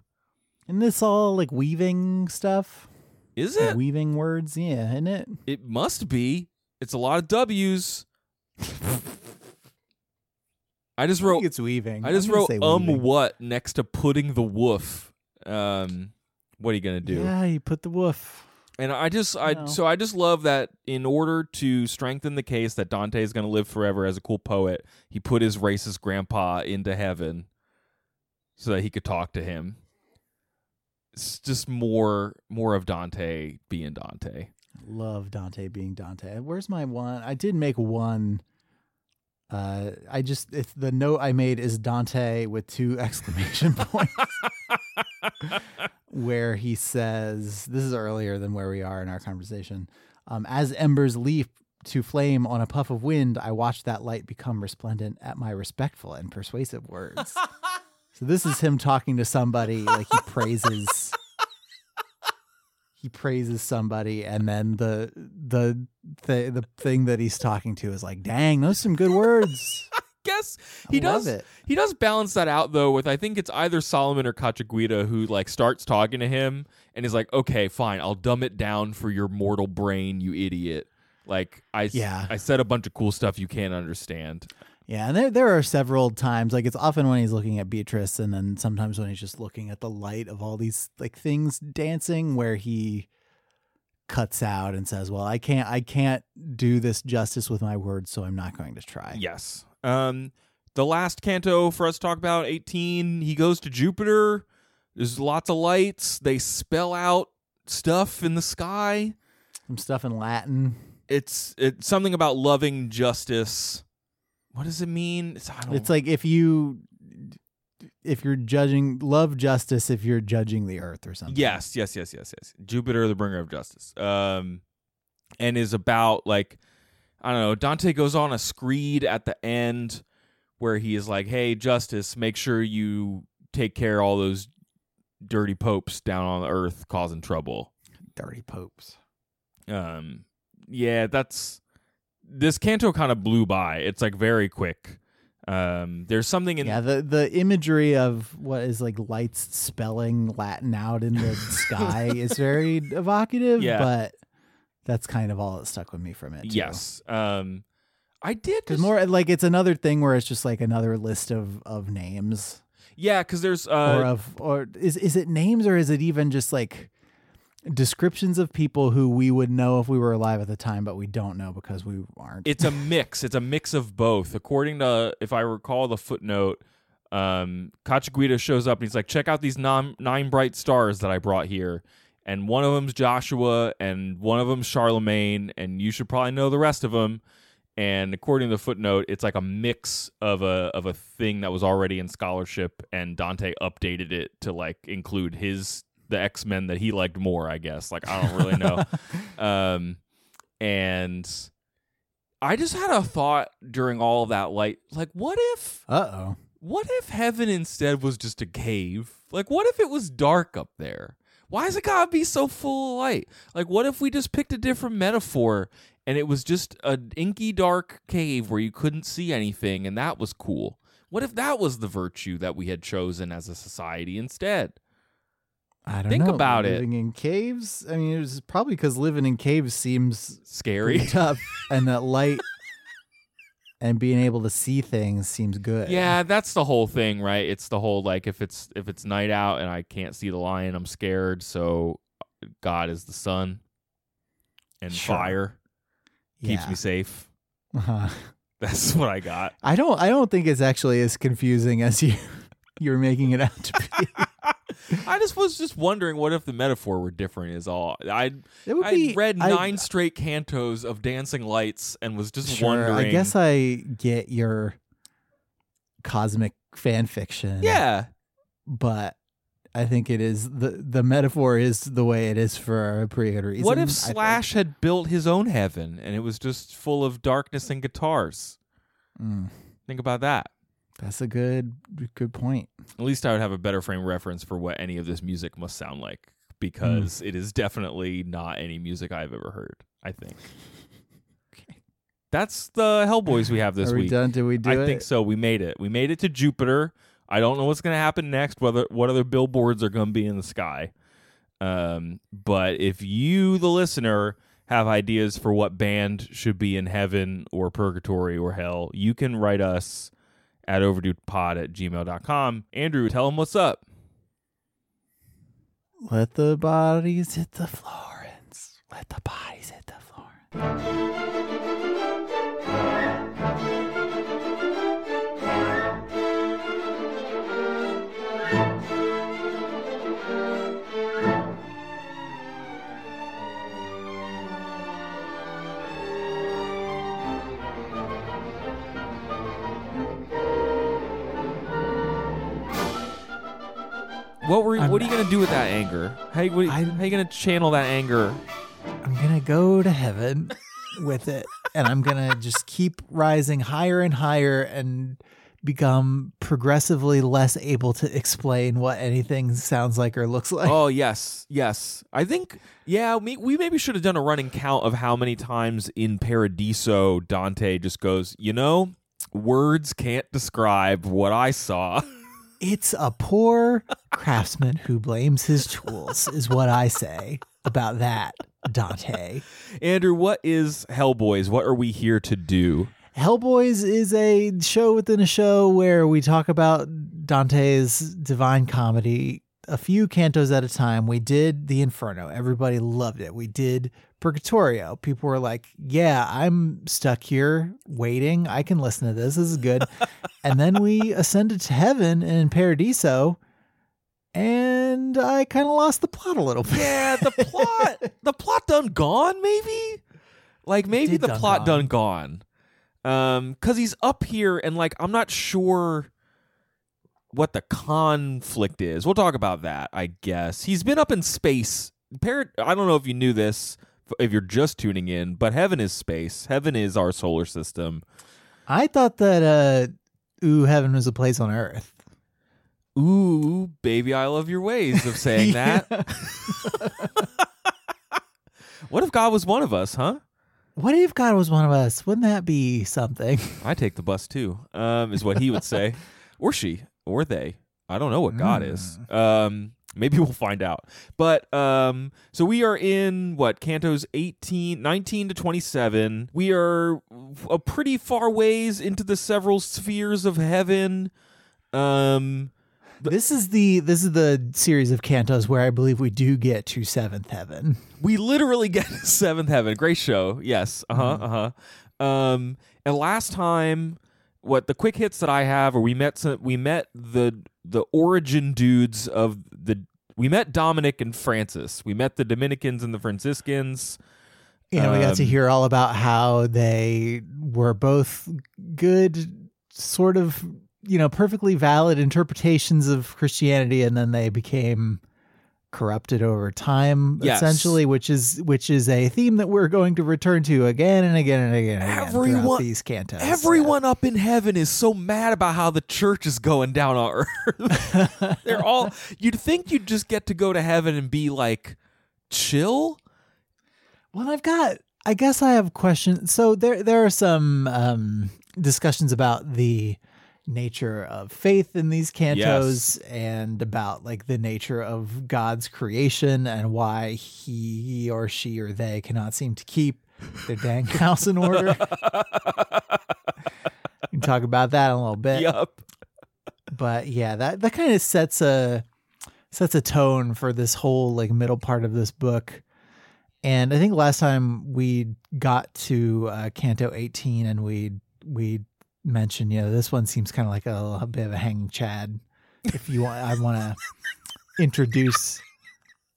Isn't this all like weaving stuff? Is Like it? weaving words? Yeah, isn't it? It must be. It's a lot of W's. I just I wrote think it's weaving. I just wrote um weaving. what next to putting the woof. Um, what are you gonna do? Yeah, you put the woof. And I just I No. so I just love that in order to strengthen the case that Dante is going to live forever as a cool poet, he put his racist grandpa into heaven so that he could talk to him. It's just more more of Dante being Dante. Love Dante being Dante. Where's my one? I did make one. Uh, I just the note I made is Dante with two exclamation points, where he says, "This is earlier than where we are in our conversation." Um, As embers leap to flame on a puff of wind, I watch that light become resplendent at my respectful and persuasive words. so this is him talking to somebody like he praises he praises somebody and then the the the the thing that he's talking to is like, "Dang, those are some good words." I guess he does it. he does balance that out though with I think it's either Solomon or Cacciaguida who like starts talking to him and is like, "Okay, fine, I'll dumb it down for your mortal brain, you idiot." Like I Yeah. I said a bunch of cool stuff you can't understand. Yeah, and there there are several times like it's often when he's looking at Beatrice and then sometimes when he's just looking at the light of all these like things dancing where he cuts out and says, "Well, I can't I can't do this justice with my words, so I'm not going to try." Yes. Um, the last canto for us to talk about, 18, he goes to Jupiter. There's lots of lights. They spell out stuff in the sky. Some stuff in Latin. It's it's something about loving justice. What does it mean? It's, It's like if you if you're judging love justice if you're judging the earth or something. yes, yes, yes, yes, yes. Jupiter, the bringer of justice. Um, and is about like I don't know. Dante goes on a screed at the end where he is like, "Hey, justice, make sure you take care of all those dirty popes down on the earth causing trouble." Dirty popes. Um, yeah, that's this canto kind of blew by. It's like very quick. Um, there's something in Yeah, the the imagery of what is like lights spelling Latin out in the sky is very evocative, Yeah. but that's kind of all that stuck with me from it. too. yes. Um, I did Because more like it's another thing where it's just like another list of of names yeah, because there's or uh, of or is is it names or is it even just like descriptions of people who we would know if we were alive at the time, but we don't know because we aren't. it's a mix. It's a mix of both. According to, if I recall the footnote, um, Cacciaguida shows up and he's like, check out these non- nine bright stars that I brought here. And one of them's Joshua and one of them's Charlemagne. And you should probably know the rest of them. And according to the footnote, it's like a mix of a of a thing that was already in scholarship, and Dante updated it to like include his the X Men that he liked more. I guess. Like I don't really know. um, and I just had a thought during all of that light. Like, what if Uh oh. what if heaven instead was just a cave? Like, what if it was dark up there? Why is it gotta be so full of light? Like, what if we just picked a different metaphor and it was just an inky dark cave where you couldn't see anything and that was cool? What if that was the virtue that we had chosen as a society instead? I don't Think know. about it. living in caves. I mean, it was probably because living in caves seems Scary. tough, and that light and being able to see things seems good. Yeah, that's the whole thing, right? It's the whole like if it's if it's night out and I can't see the lion, I'm scared. So God is the sun and Sure. fire keeps Yeah. me safe. Uh-huh. That's what I got. I don't. I don't think it's actually as confusing as you you're making it out to be. I just was just wondering what if the metaphor were different. Is all I I read I- nine straight cantos of dancing lights and was just Sure, wondering. I guess I get your cosmic fan fiction. yeah, but I think it is the the metaphor is the way it is for a pretty good reason. what if Slash had built his own heaven and it was just full of darkness and guitars? Mm, Think about that. That's a good good point. At least I would have a better frame reference for what any of this music must sound like because Hmm. it is definitely not any music I've ever heard. I think. Okay. That's the Hellboys we have this Are we week. done? Did we do I it? think so. We made it. We made it to Jupiter. I don't know what's going to happen next. Whether what other billboards are going to be in the sky. Um, but if you, the listener, have ideas for what band should be in heaven or purgatory or hell, you can write us at overduepod at gmail.com. Andrew, tell them what's up. Let the bodies hit the Florence. Let the bodies hit the Florence. What were what are you gonna do with that anger? How, you- what, I- how you gonna channel that anger? I'm gonna go to heaven with it, and I'm gonna just keep rising higher and higher and become progressively less able to explain what anything sounds like or looks like. oh yes, yes. I think yeah. We, we maybe should have done a running count of how many times in Paradiso Dante just goes. You know, words can't describe what I saw. It's a poor craftsman who blames his tools, is what I say about that, Dante. Andrew, what is Hellboys? What are we here to do? Hellboys is a show within a show where we talk about Dante's Divine Comedy a few cantos at a time. We did the Inferno. Everybody loved it. We did Purgatorio. People were like, "Yeah, I'm stuck here waiting. I can listen to this. This is good." and then we ascended to heaven in Paradiso, and I kind of lost the plot a little bit. Yeah, the plot, the plot done gone. Maybe, like maybe the done plot gone. done gone. Um, because he's up here and like I'm not sure what the conflict is. We'll talk about that, I guess. He's been up in space. Par- I don't know if you knew this if you're just tuning in, but heaven is space. Heaven is our solar system. I thought that uh, Ooh, heaven was a place on Earth. Ooh, baby, I love your ways of saying that. what if God was one of us, huh? What if God was one of us? Wouldn't that be something? I take the bus too. Um, is what he would say, or she, or they. I don't know what God is. Um, maybe we'll find out. But um, so we are in what cantos 18, 19 to twenty seven. We are a pretty far ways into the several spheres of heaven. Um, This is the this is the series of cantos where I believe we do get to seventh heaven. we literally get to seventh heaven. Great show. Yes. Uh huh. Uh huh. Um, and last time, what the quick hits that I have, or we met some, we met the the origin dudes of the we met Dominic and Francis. We met the Dominicans and the Franciscans. You know, we got to Um, hear all about how they were both good, sort of, you know, perfectly valid interpretations of Christianity, and then they became corrupted over time, Yes. essentially, which is which is a theme that we're going to return to again and again and again. And again Everyone- these cantos. Everyone up in heaven is so mad about how the church is going down on earth. They're all. You'd think you'd just get to go to heaven and be like chill. Well, I've got. I guess I have questions. So there, there are some um, discussions about the nature of faith in these cantos and about like the nature of God's creation and why he or she or they cannot seem to keep their dang house in order. we can talk about that in a little bit Yup. but yeah that that kind of sets a sets a tone for this whole like middle part of this book and i think last time we got to uh, canto 18 and we we mentioned you know this one seems kind of like a, a bit of a hanging chad if you want i want to introduce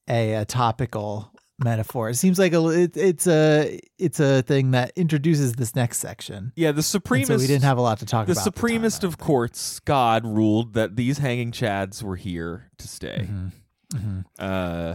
a, a topical metaphor it seems like a it, it's a it's a thing that introduces this next section Yeah, the and so we didn't have a lot to talk the about at time, supremest of courts, God ruled that these hanging chads were here to stay. Mhm. Mhm. Uh,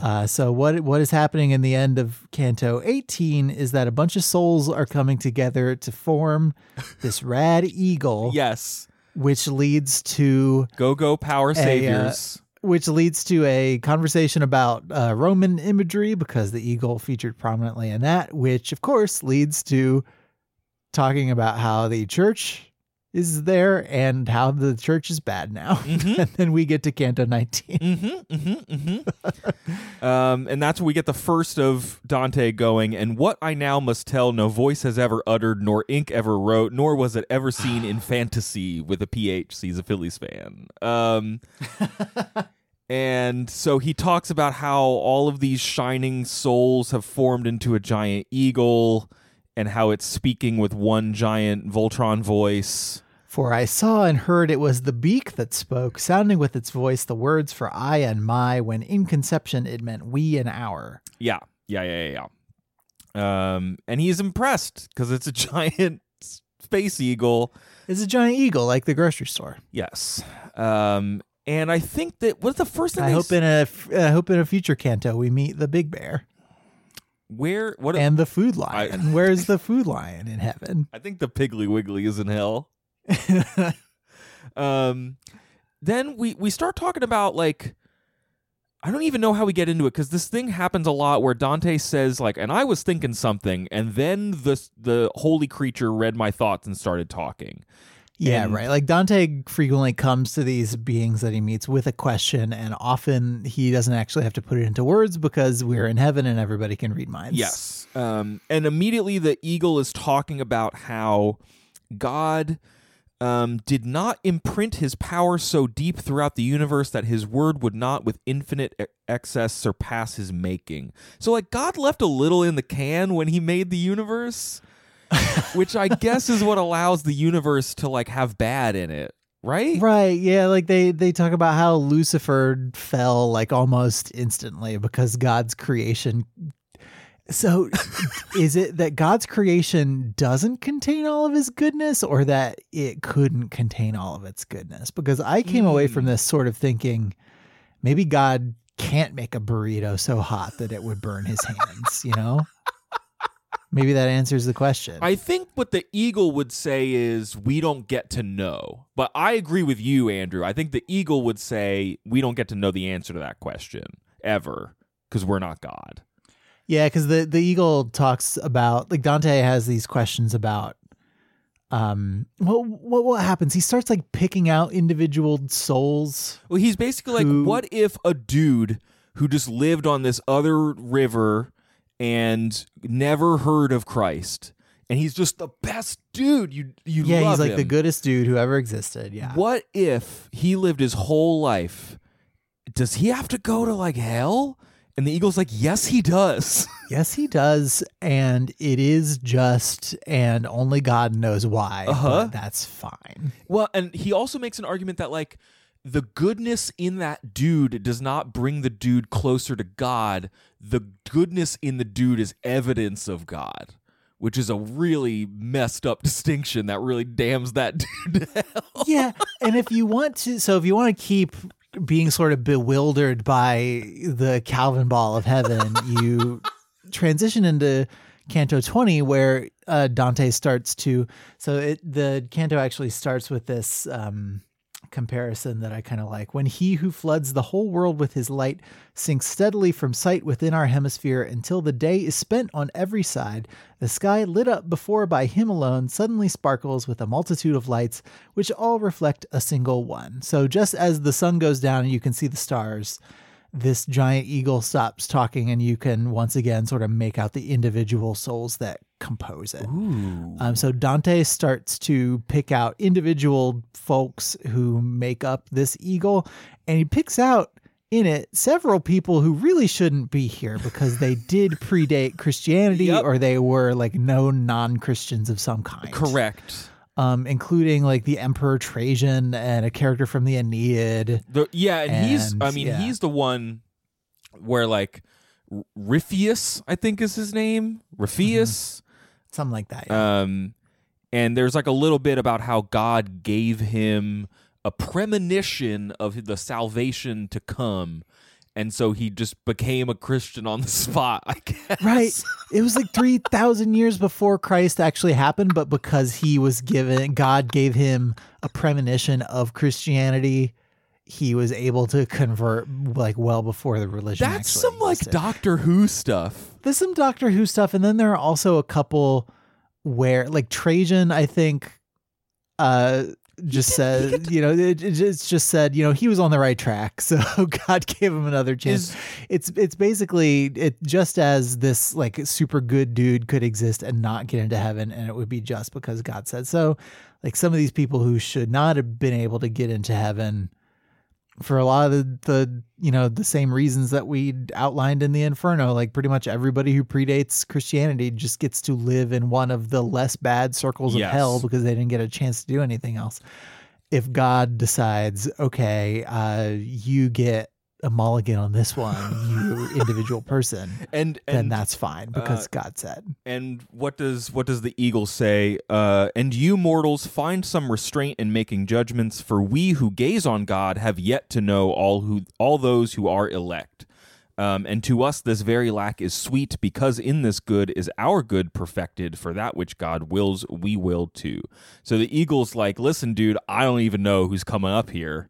Uh, so what what is happening in the end of Canto 18 is that a bunch of souls are coming together to form this rad eagle, yes, which leads to go go power uh, saviors. which leads to a conversation about uh, Roman imagery because the eagle featured prominently in that, which of course leads to talking about how the church is there and how the church is bad now. Mhm. and then we get to Canto 19. Mm-hmm, mm-hmm, mm-hmm. um, and that's where we get the first of Dante going. And what I now must tell, no voice has ever uttered, nor ink ever wrote, nor was it ever seen in fantasy with a PH. He's a Phillies fan. Um, and so he talks about how all of these shining souls have formed into a giant eagle, and how it's speaking with one giant Voltron voice. For I saw and heard it was the beak that spoke, sounding with its voice the words for I and my, when in conception it meant we and our. Yeah, yeah, yeah, yeah. yeah. Um, and he's impressed because it's a giant space eagle. It's a giant eagle like the grocery store. Yes. Um, and I think that what's the first thing I hope s- in a f- I hope in a future canto we meet the big bear where what and the food lion. Where's the food lion in heaven? I think the Piggly Wiggly is in hell. Um, then we we start talking about like I don't even know how we get into it because this thing happens a lot where Dante says like, and I was thinking something, and then the the holy creature read my thoughts and started talking. Yeah, And- right. Like Dante frequently comes to these beings that he meets with a question, and often he doesn't actually have to put it into words because we're in heaven and everybody can read minds. Yes. Um, and immediately the eagle is talking about how God um, did not imprint his power so deep throughout the universe that his word would not, with infinite e- excess, surpass his making. So, like, God left a little in the can when he made the universe, which I guess is what allows the universe to, like, have bad in it, right? Right. Yeah. Like they they talk about how Lucifer fell like almost instantly because God's creation. So, is it that God's creation doesn't contain all of his goodness, or that it couldn't contain all of its goodness? Because I came away from Hmm. this sort of thinking, maybe God can't make a burrito so hot that it would burn his hands. You know. Maybe that answers the question. I think what the eagle would say is we don't get to know. But I agree with you, Andrew. I think the eagle would say we don't get to know the answer to that question ever because we're not God. Yeah, because the the eagle talks about like Dante has these questions about um what what what happens. He starts like picking out individual souls. Well, he's basically like, what if a dude who just lived on this other river and never heard of Christ, and he's just the best dude. You you yeah, he's like him. the goodest dude who ever existed. Yeah. What if he lived his whole life? Does he have to go to like hell? And the eagle's like, yes, he does. Yes, he does, and it is just, and only God knows why. Uh-huh. But that's fine. well, and he also makes an argument that like the goodness in that dude does not bring the dude closer to God. The goodness in the dude is evidence of God, which is a really messed up distinction that really damns that dude to hell. yeah and if you want to so if you want to keep being sort of bewildered by the Calvinball of heaven you transition into canto 20 where uh, dante starts to so it the canto actually starts with this um comparison that I kind of like. When he who floods the whole world with his light sinks steadily from sight within our hemisphere until the day is spent on every side, the sky lit up before by him alone suddenly sparkles with a multitude of lights, which all reflect a single one. So just as the sun goes down and you can see the stars, this giant eagle stops talking and you can once again sort of make out the individual souls that compose it. Um, so Dante starts to pick out individual folks who make up this eagle, and he picks out in it several people who really shouldn't be here because they did predate Christianity Yep. or they were like known non-Christians of some kind. Correct. Um, including like the Emperor Trajan and a character from the Aeneid. The, yeah, and, he's, I mean, yeah. he's the one where like Ripheus, I think is his name. Ripheus. Something like that. yeah. Um and there's like a little bit about how God gave him a premonition of the salvation to come. And so he just became a Christian on the spot, I guess. Right. It was like 3,000 years before Christ actually happened, but because he was given, God gave him a premonition of Christianity, he was able to convert like well before the religion That's some like. Doctor Who stuff. There's some Doctor Who stuff, and then there are also a couple where, like Trajan, I think, uh, just said, you know, it, it- just said, you know, he was on the right track, so God gave him another chance. Is- it's it's basically it just as this like super good dude could exist and not get into heaven, and it would be just because God said so. Like some of these people who should not have been able to get into heaven for a lot of the, the you know the same reasons that we outlined in the inferno like pretty much everybody who predates christianity just gets to live in one of the less bad circles Yes. of hell because they didn't get a chance to do anything else if god decides okay uh you get a mulligan on this one you individual person and then that's fine because uh, god said and what does what does the eagle say? Uh, and you mortals find some restraint in making judgments, for we who gaze on God have yet to know all who all those who are elect. Um, and to us this very lack is sweet, because in this good is our good perfected. For that which God wills, we will too. So the eagle's like, listen, dude, I don't even know who's coming up here.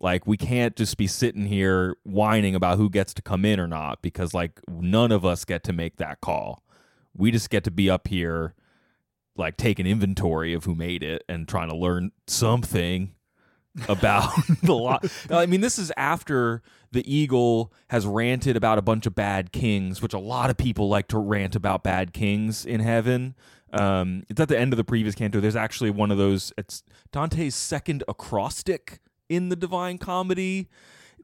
Like we can't just be sitting here whining about who gets to come in or not because like none of us get to make that call. We just get to be up here like taking inventory of who made it and trying to learn something about the lot. I mean, this is after the eagle has ranted about a bunch of bad kings, which a lot of people like to rant about bad kings in heaven. Um, it's at the end of the previous canto. There's actually one of those. It's Dante's second acrostic in the Divine Comedy.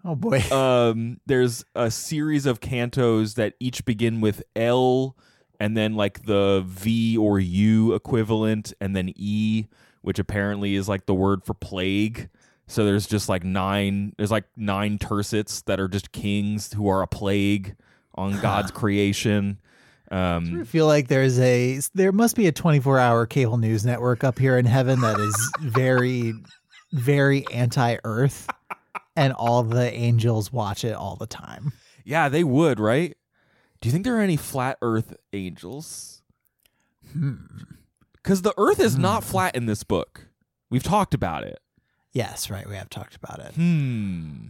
oh boy Um, there's a series of cantos that each begin with L and then like the V or U equivalent, and then E, which apparently is like the word for plague. So there's just like nine. There's like nine tercets that are just kings who are a plague on God's creation. I Um, feel like there's a there must be a 24 hour cable news network up here in heaven that is very very anti earth and all the angels watch it all the time. yeah, they would, right? Do you think there are any flat Earth angels? Because the Earth is not flat in this book. We've talked about it. Yes, right, we have talked about it. Hmm.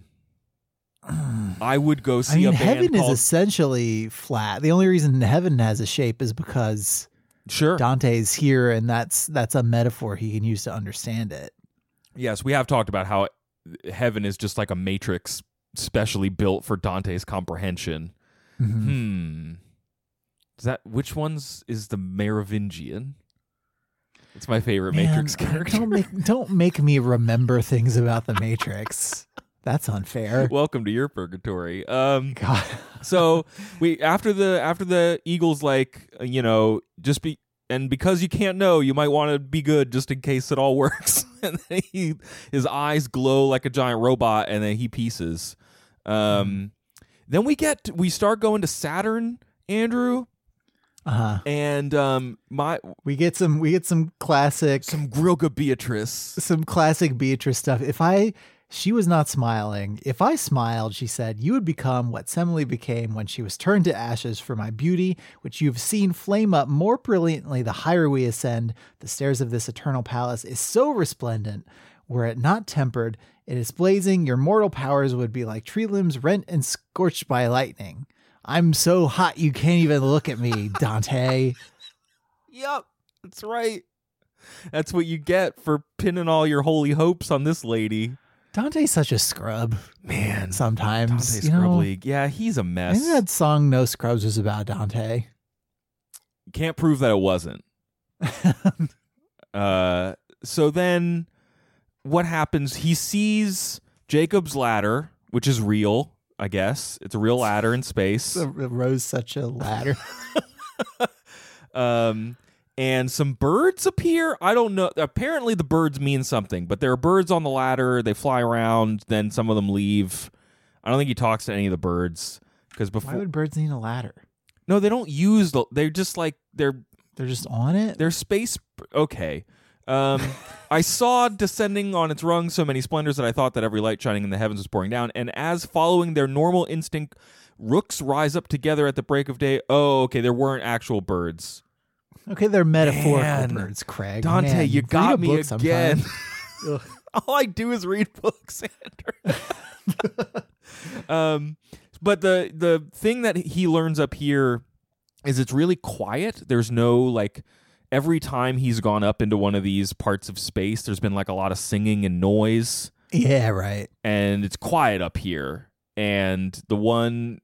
I would go see I mean, a band heaven called is essentially flat. The only reason heaven has a shape is because Sure. Dante's here and that's that's a metaphor he can use to understand it. Yes, we have talked about how heaven is just like a matrix specially built for Dante's comprehension. Mhm. Hmm. Is that which one's is the Merovingian? It's my favorite Man, Matrix character. Don't make don't make me remember things about the Matrix. That's unfair. Welcome to your purgatory. Um God. so we after the after the Eagles like you know just be and because you can't know you might want to be good just in case it all works and then he his eyes glow like a giant robot and then he pieces um then we get we start going to Saturn Andrew Uh-huh. and um my We get some we get some classic some Grilga Beatrice some classic Beatrice stuff. If I she was not smiling. If I smiled, she said, you would become what Semele became when she was turned to ashes for my beauty, which you have seen flame up more brilliantly the higher we ascend. The stairs of this eternal palace is so resplendent. Were it not tempered, it is blazing. Your mortal powers would be like tree limbs rent and scorched by lightning. I'm so hot you can't even look at me, Dante. Yep, that's right. That's what you get for pinning all your holy hopes on this lady. Dante's such a scrub. Man, Sometimes, Dante you know, League. Yeah, he's a I mess. think that song "No Scrubs" was about Dante. Can't prove that it wasn't. Uh, so then what happens? He sees Jacob's ladder, which is real, I guess. It's a real ladder in space. The rose such a ladder. Um, and some birds appear. I don't know. Apparently, the birds mean something, but there are birds on the ladder. They fly around. Then some of them leave. I don't think he talks to any of the birds because before. Why would birds need a ladder? no, they don't use the. They're just like they're They're just on it. They're space. Okay. Um, I saw descending on its rung so many splendors that I thought that every light shining in the heavens was pouring down. And as following their normal instinct, rooks rise up together at the break of day. Oh, okay. There weren't actual birds. Okay, they're metaphorical Man. birds, Craig. Dante, Man, you read got me again. All I do is read books, Andrew. um, but the the thing that he learns up here is it's really quiet. There's no like every time he's gone up into one of these parts of space, there's been like a lot of singing and noise, Yeah, right. and it's quiet up here. And the one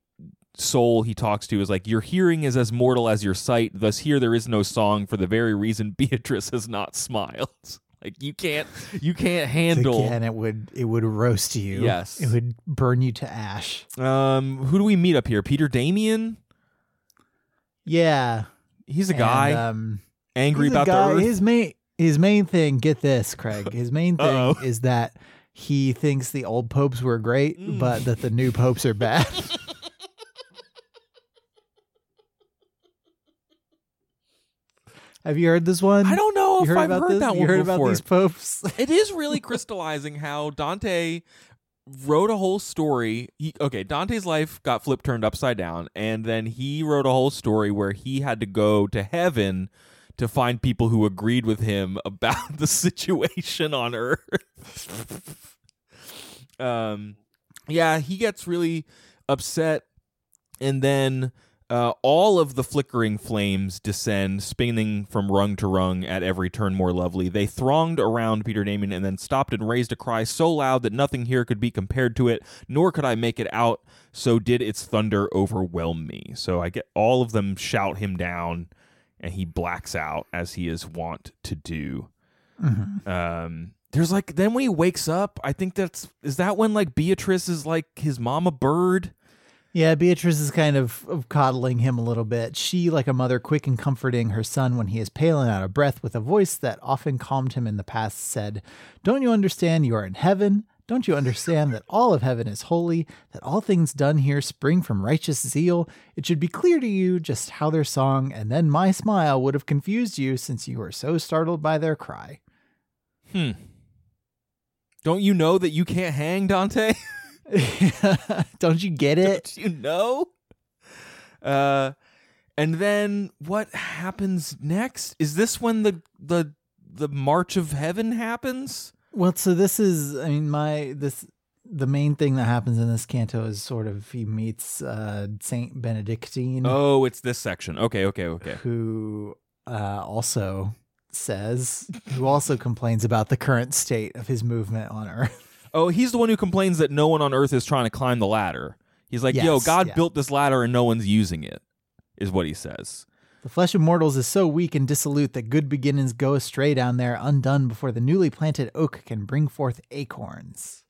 soul he talks to is like, Your hearing is as mortal as your sight, thus here there is no song for the very reason Beatrice has not smiled. like you can't you can't handle Again, it would it would roast you. Yes. it would burn you to ash. um who do we meet up here? Peter Damian? Yeah, He's a and, guy um, angry about guy- the earth. His main his main thing. Get this, Craig. His main thing Uh-oh. is that he thinks the old popes were great, Mm. but that the new popes are bad. Have you heard this one? I don't know You if heard I've about heard this? that you one heard before. about these popes? it is really crystallizing how Dante wrote a whole story. He, okay, Dante's life got flipped turned upside down, and then he wrote a whole story where he had to go to heaven to find people who agreed with him about the situation on Earth. um, yeah, he gets really upset, and then. Uh, all of the flickering flames descend, spinning from rung to rung at every turn more lovely. They thronged around Peter Damian and then stopped and raised a cry so loud that nothing here could be compared to it, nor could I make it out. So did its thunder overwhelm me. So I get all of them shout him down, and he blacks out as he is wont to do. Um, there's like then when he wakes up, I think that's is that when like Beatrice is like his mama bird. Yeah, Beatrice is kind of, of coddling him a little bit. She, like a mother, quick and comforting her son when he is pale and out of breath, with a voice that often calmed him in the past, said, Don't you understand you are in heaven? Don't you understand that all of heaven is holy, that all things done here spring from righteous zeal? It should be clear to you just how their song and then my smile would have confused you since you were so startled by their cry. Hmm. Don't you know that you can't hang, Dante? Don't you get it? Don't you know? Uh, and then what happens next? Is this when the the the March of Heaven happens? Well, so this is, I mean, my, this, the main thing that happens in this canto is sort of he meets uh, Saint Benedictine, Oh, it's this section. Okay, okay, okay. who uh, also says, who also complains about the current state of his movement on Earth. Oh, he's the one who complains that no one on Earth is trying to climb the ladder. He's like, "Yo, God yeah. built this ladder and no one's using it," is what he says. The flesh of mortals is so weak and dissolute that good beginnings go astray down there, undone before the newly planted oak can bring forth acorns.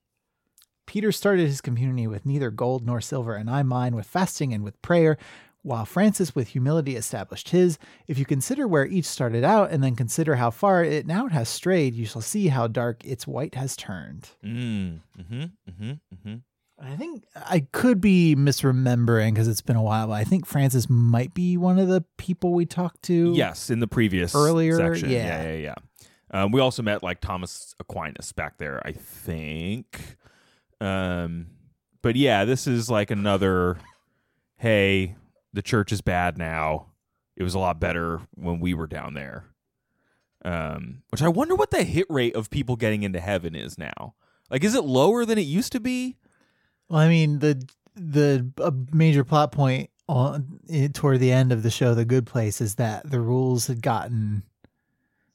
Peter started his community with neither gold nor silver, and I mine with fasting and with prayer, while Francis with humility established his. If you consider where each started out, and then consider how far it now has strayed, you shall see how dark its white has turned. Mm. Mm-hmm. Mm-hmm. Mm-hmm. I think I could be misremembering because it's been a while, but I think Francis might be one of the people we talked to. Yes, in the previous Earlier, section. yeah. yeah, yeah. yeah. Um, we also met like Thomas Aquinas back there, I think. Um, but yeah, this is like another. Hey, the church is bad now. It was a lot better when we were down there. Um, which I wonder what the hit rate of people getting into heaven is now. Like, is it lower than it used to be? Well, I mean the the major plot point on it, toward the end of the show, The Good Place, is that the rules had gotten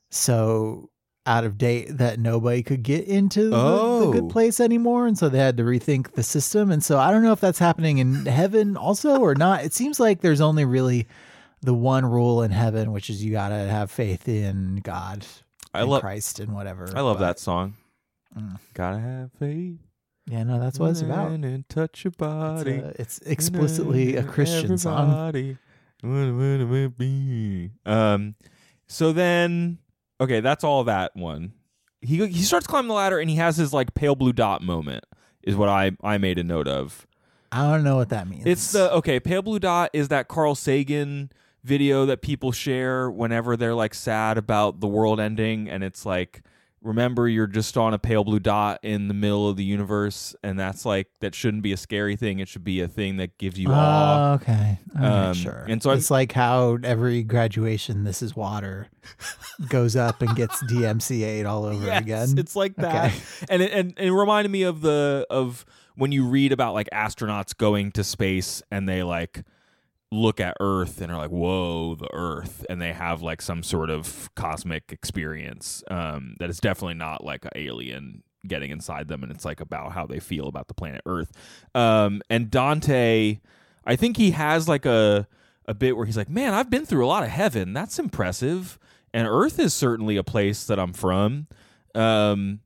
so out of date that nobody could get into the, the Oh. Good Place anymore, and so they had to rethink the system. And so I don't know if that's happening in heaven also or not. It seems like there's only really the one rule in heaven, which is you gotta have faith in God, I love. Christ, and whatever. I love But, that song. Mm. Gotta have faith. Yeah, no, that's what it's about. And touch your It's, body. a- it's explicitly a Christian song. Everybody, what would it be? Um, so then, okay, that's all that one. He he starts climbing the ladder and he has his like pale blue dot moment. Is what I I made a note of. I don't know what that means. It's the okay. Pale blue dot is that Carl Sagan video that people share whenever they're like sad about the world ending, and it's like, remember you're just on a pale blue dot in the middle of the universe, and that's like that shouldn't be a scary thing. It should be a thing that gives you awe. Oh, okay. All right, Um, sure. and so I'm- it's like how every graduation, this is water, goes up and gets DMCA'd all over Yes, again. It's like that, Okay. and it, and it reminded me of the of when you read about like astronauts going to space and they like look at Earth and are like, "Whoa, the Earth," and they have like some sort of cosmic experience um, that is definitely not like an alien getting inside them, and it's like about how they feel about the planet Earth. Um, and Dante, I think he has like a a bit where he's like, "Man, I've been through a lot of heaven. That's impressive." And Earth is certainly a place that I'm from. Um,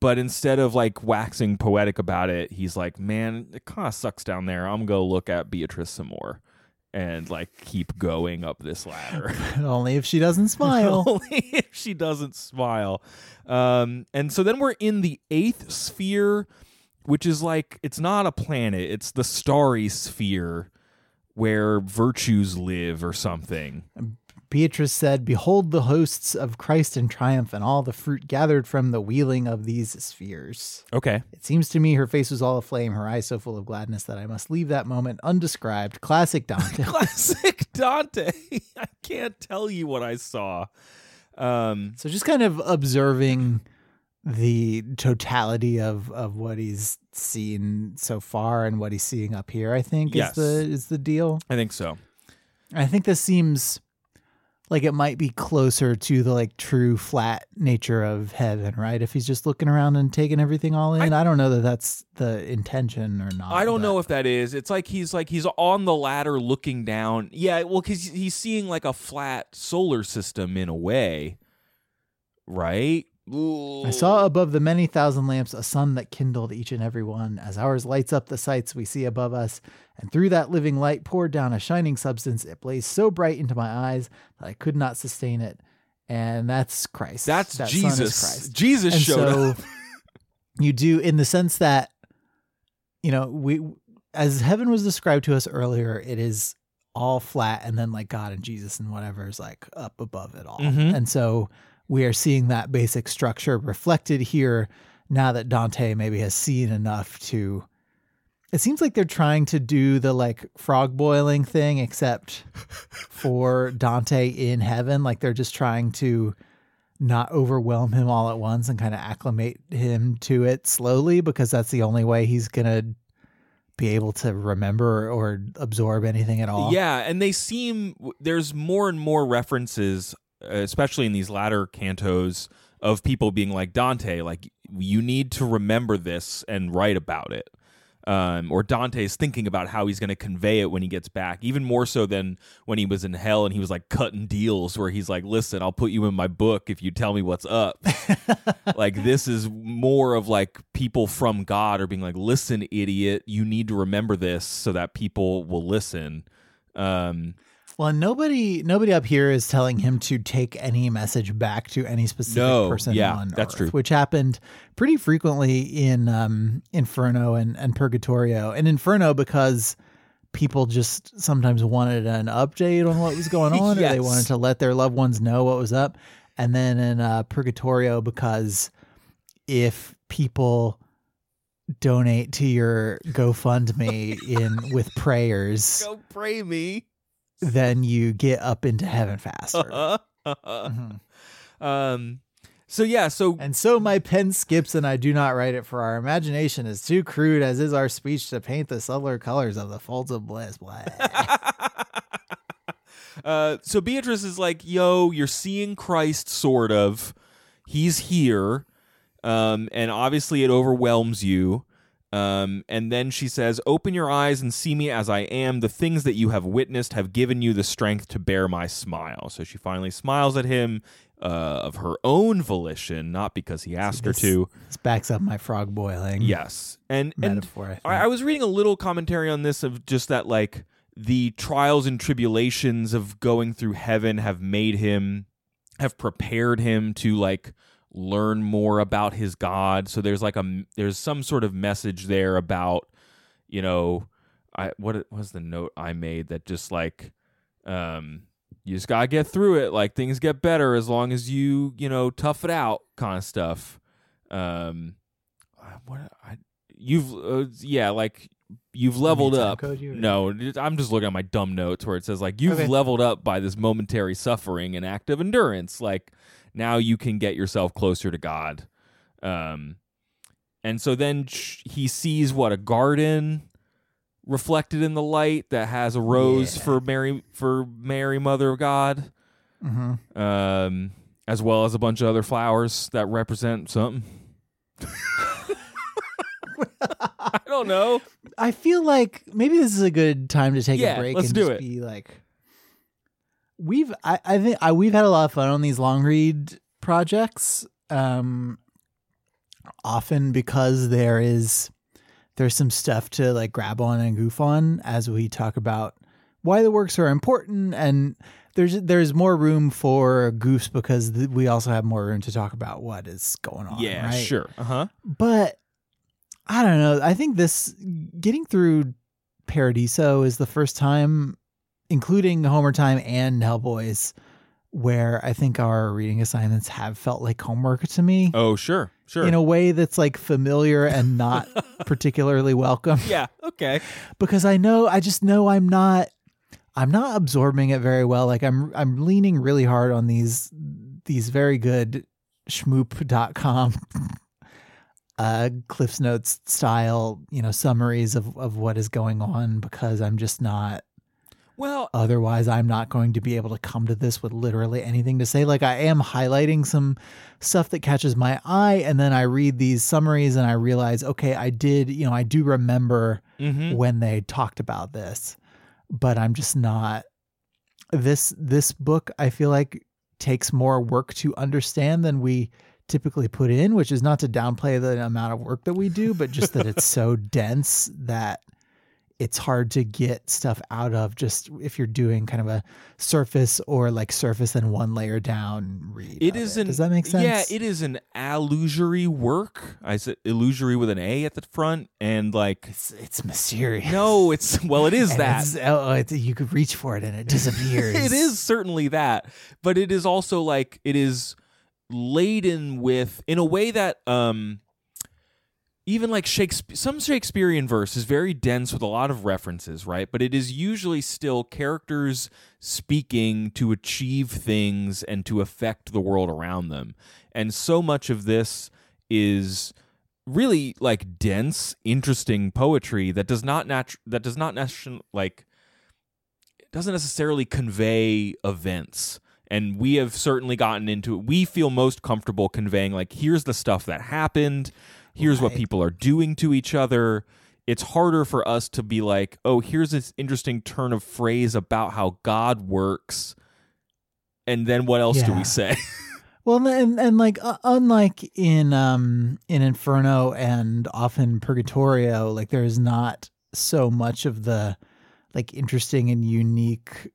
but instead of like waxing poetic about it, he's like, "Man, it kind of sucks down there. I'm gonna go look at Beatrice some more." And like keep going up this ladder. Only if she doesn't smile. Only if she doesn't smile. Um, and so then we're in the eighth sphere, which is like it's not a planet; it's the starry sphere where virtues live or something. Beatrice said, Behold the hosts of Christ in triumph and all the fruit gathered from the wheeling of these spheres. Okay. It seems to me her face was all aflame, her eyes so full of gladness that I must leave that moment undescribed. Classic Dante. Classic Dante. I can't tell you what I saw. Um, so just kind of observing the totality of of what he's seen so far and what he's seeing up here, I think Yes. is the is the deal. I think so. I think this seems like it might be closer to the like true flat nature of heaven, right? If he's just looking around and taking everything all in, I, don't know that that's the intention or not. I don't but- know if that is. It's like he's like he's on the ladder looking down. Yeah, well, because he's seeing like a flat solar system in a way, right? I saw above the many thousand lamps a sun that kindled each and every one. As ours lights up the sights we see above us, and through that living light poured down a shining substance. It blazed so bright into my eyes that I could not sustain it. And that's Christ. That's that sun is Jesus. Christ. Jesus and showed so up. you do in the sense that you know we as heaven was described to us earlier it is all flat and then like god and jesus and whatever is like up above it all Mhm. and so we are seeing that basic structure reflected here now that dante maybe has seen enough to it seems like they're trying to do the like frog boiling thing except for dante in heaven like they're just trying to not overwhelm him all at once and kind of acclimate him to it slowly because that's the only way he's going to be able to remember or absorb anything at all. Yeah, and they seem there's more and more references, especially in these latter cantos, of people being like Dante, like you need to remember this and write about it. Um, or Dante's thinking about how he's going to convey it when he gets back, even more so than when he was in hell and he was like cutting deals where he's like, "Listen, I'll put you in my book if you tell me what's up." like this is more of like people from God are being like, "Listen, idiot, you need to remember this so that people will listen." Um, Well, nobody nobody up here is telling him to take any message back to any specific No, person yeah, on that's Earth, true. which happened pretty frequently in um, Inferno and, and Purgatorio. And Inferno because people just sometimes wanted an update on what was going on or they wanted to let their loved ones know what was up. And then in uh, Purgatorio because if people donate to your GoFundMe in with prayers go pray me. Then you get up into heaven faster. Mhm. um, so yeah, so And so my pen skips and I do not write it, for our imagination is too crude, as is our speech, to paint the subtler colors of the folds of bliss. Blah. uh, so Beatrice is like, "Yo, you're seeing Christ, sort of. He's here, um, and obviously it overwhelms you." Um, and then she says, "Open your eyes and see me as I am. The things that you have witnessed have given you the strength to bear my smile." So she finally smiles at him uh, of her own volition, not because he asked her this- to. this backs up my frog boiling Yes, and and metaphor. I. I, I was reading a little commentary on this of just that like the trials and tribulations of going through heaven have made him have prepared him to like learn more about his god. So there's like a there's some sort of message there about you know i what was the note i made that just like um you just gotta get through it. Like things get better as long as you you know tough it out kind of stuff. Um what I you've uh, yeah like you've leveled up. no i'm just looking at my dumb notes where it says like you've Okay. leveled up by this momentary suffering and act of endurance. Like now you can get yourself closer to god um and so then he sees what a garden reflected in the light that has a rose Yeah. for Mary for Mary Mother of God, Mm-hmm. um, as well as a bunch of other flowers that represent something. I don't know. I feel like maybe this is a good time to take Yeah, a break let's and do just it. be like we've I, I think I, we've had a lot of fun on these long read projects um often because there is there's some stuff to like grab on and goof on as we talk about why the works are important and there's there's more room for goofs because th- we also have more room to talk about what is going on Yeah, right? sure. Uh huh. but I don't know. I think this getting through Paradiso is the first time, including Homer Time and Hellboys, where I think our reading assignments have felt like homework to me Oh, sure, sure. in a way that's like familiar and not particularly welcome. yeah. Okay. Because I know, I just know I'm not. I'm not absorbing it very well. Like I'm I'm leaning really hard on these these very good shmoop.com uh cliffs notes style you know summaries of of what is going on because i'm just not Well, otherwise i'm not going to be able to come to this with literally anything to say like i am highlighting some stuff that catches my eye and then i read these summaries and i realize okay i did you know i do remember mhm. when they talked about this but i'm just not this this book i feel like takes more work to understand than we typically put in which is not to downplay the amount of work that we do but just that it's so dense that it's hard to get stuff out of just if you're doing kind of a surface or like surface and one layer down read It is it. an does that make sense Yeah, it is an illusory work. I said illusory with an A at the front, and like it's, it's mysterious no, it's well, it is that. it's- oh, it's, you could reach for it and it disappears it is certainly that, but it is also like it is laden with in a way that um even like Shakespeare some Shakespearean verse is very dense with a lot of references, right? But it is usually still characters speaking to achieve things and to affect the world around them. And so much of this is really like dense, interesting poetry that does not natu- that does not natu- like doesn't necessarily convey events. And we have certainly gotten into it. We feel most comfortable conveying, like, here's the stuff that happened. Here's what people are doing to each other. It's harder for us to be like, oh, here's this interesting turn of phrase about how God works. And then what else do we say? Well, and and like uh, unlike in um in Inferno and often Purgatorio, like there's not so much of the like interesting and unique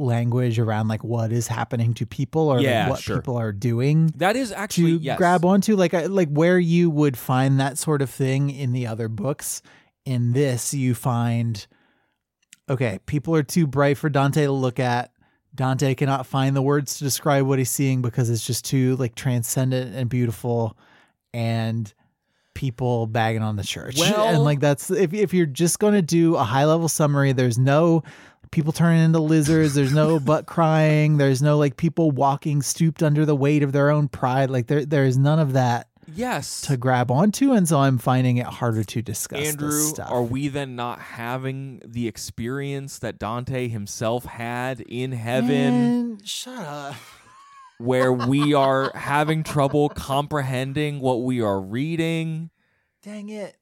language around like what is happening to people or like, what sure. people are doing that is actually to yes. grab onto like like where you would find that sort of thing in the other books in this you find okay people are too bright for dante to look at dante cannot find the words to describe what he's seeing because it's just too like transcendent and beautiful and people bagging on the church Well- and like that's if, if you're just going to do a high level summary there's no people turning into lizards. There's no butt crying. There's no like people walking stooped under the weight of their own pride. Like there there's none of that Yes. to grab onto. And so i'm finding it harder to discuss Andrew, this stuff. are we then not having the experience that Dante himself had in heaven? Man, shut up. Where we are having trouble comprehending what we are reading? dang it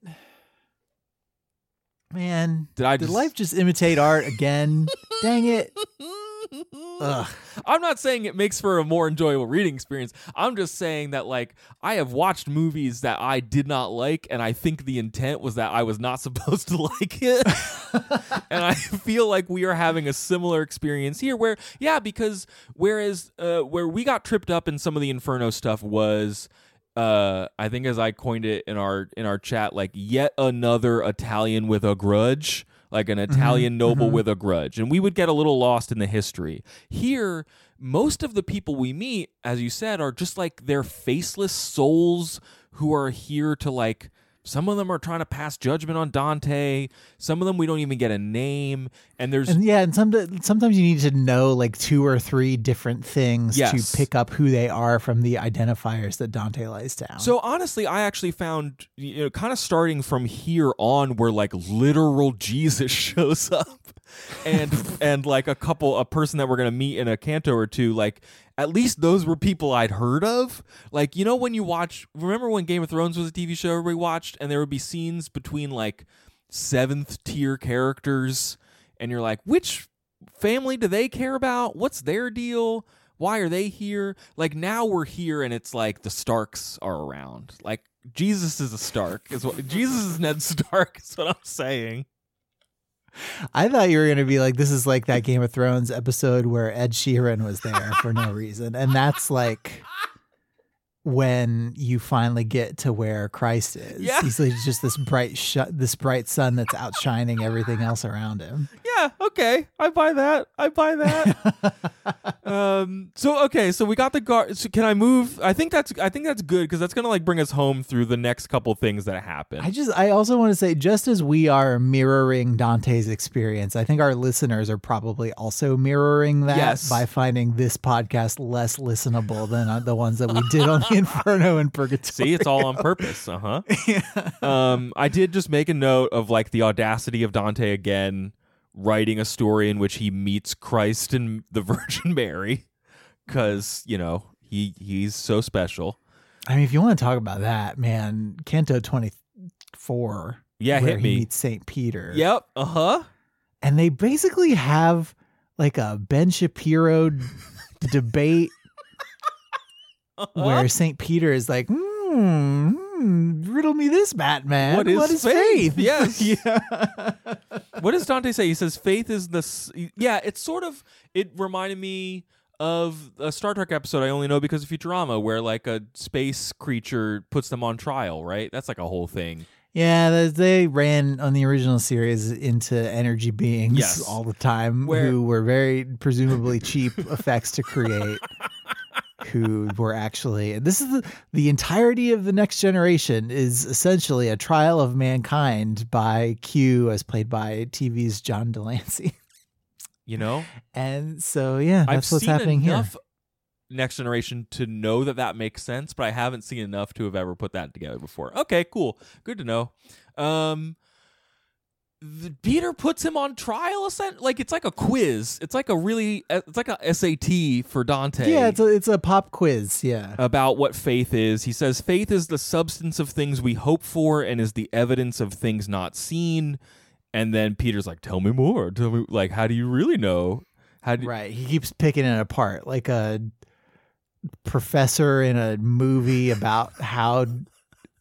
man Did I did just life just imitate art again dang it Ugh. I'm not saying it makes for a more enjoyable reading experience. I'm just saying that like I have watched movies that I did not like and I think the intent was that I was not supposed to like it. and I feel like we are having a similar experience here where yeah, because whereas uh, where we got tripped up in some of the Inferno stuff was uh, I think as I coined it in our in our chat, like yet another Italian with a grudge, like an Italian noble mhm. with a grudge, and we would get a little lost in the history. Here, most of the people we meet, as you said, are just like they're faceless souls who are here to like Some of them are trying to pass judgment on Dante. Some of them we don't even get a name. And there's And yeah, and some, sometimes you need to know like two or three different things Yes. to pick up who they are from the identifiers that Dante lays down. So honestly, I actually found you know kind of starting from here on where like literal Jesus shows up and and like a couple a person that we're to meet in a canto or two like at least those were people I'd heard of. Like you know when you watch remember when Game of Thrones was a TV show everybody watched and there would be scenes between like seventh tier characters and you're like which family do they care about? What's their deal? Why are they here? Like now we're here and it's like the Starks are around. Like Jesus is a Stark. Is what Jesus is Ned Stark is what I'm saying. I thought you were going to be like, this is like that Game of Thrones episode where Ed Sheeran was there for no reason. And that's like when you finally get to where Christ is. Yeah. He's like just this bright sh- this bright sun that's outshining everything else around him. Yeah, okay. I buy that. I buy that. um so okay, so we got the guard so can I move? I think that's I think that's good cuz that's going to like bring us home through the next couple things that happen. I just I also want to say just as we are mirroring Dante's experience, I think our listeners are probably also mirroring that Yes. by finding this podcast less listenable than uh, the ones that we did on the Inferno and Purgatory. See, it's all on purpose. Uh huh. Um, I did just make a note of like the audacity of Dante again writing a story in which he meets Christ and the Virgin Mary, because you know he he's so special. I mean, if you want to talk about that, man, Canto 24. Yeah, where hit he me. meets St. Peter. Yep. Uh huh. And they basically have like a Ben Shapiro debate Uh-huh. where St. Peter is like, hmm, hmm, riddle me this, Batman. What is faith? faith? Yes. yeah. What does Dante say? He says faith is the s- yeah. It's sort of it reminded me of a Star Trek episode I only know because of Futurama, where like a space creature puts them on trial. Right? That's like a whole thing. Yeah, they- they ran on the original series into energy beings Yes. all the time Where- who were very presumably cheap effects to create. Who were actually and this is the, the entirety of the next generation is essentially a trial of mankind by Q as played by TV's John de Lancie. You know. And so yeah, that's I've what's seen happening here. enough Next Generation to know that that makes sense, but I haven't seen enough to have ever put that together before. Okay, cool, good to know. Um, Peter puts him on trial. Like it's like a quiz. It's like a really, it's like a SAT for Dante. Yeah, it's a it's a pop quiz. Yeah. about what faith is. He says faith is the substance of things we hope for and is the evidence of things not seen. And then Peter's like, "Tell me more. Tell me like how do you really know? How do Right. He keeps picking it apart like a professor in a movie about how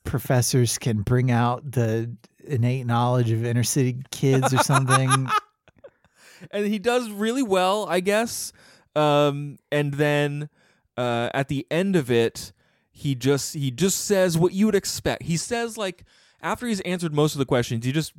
professors can bring out the innate knowledge of inner city kids or something. and he does really well, I guess. Um, and then uh, at the end of it, he just he just says what you would expect. He says like after he's answered most of the questions, he just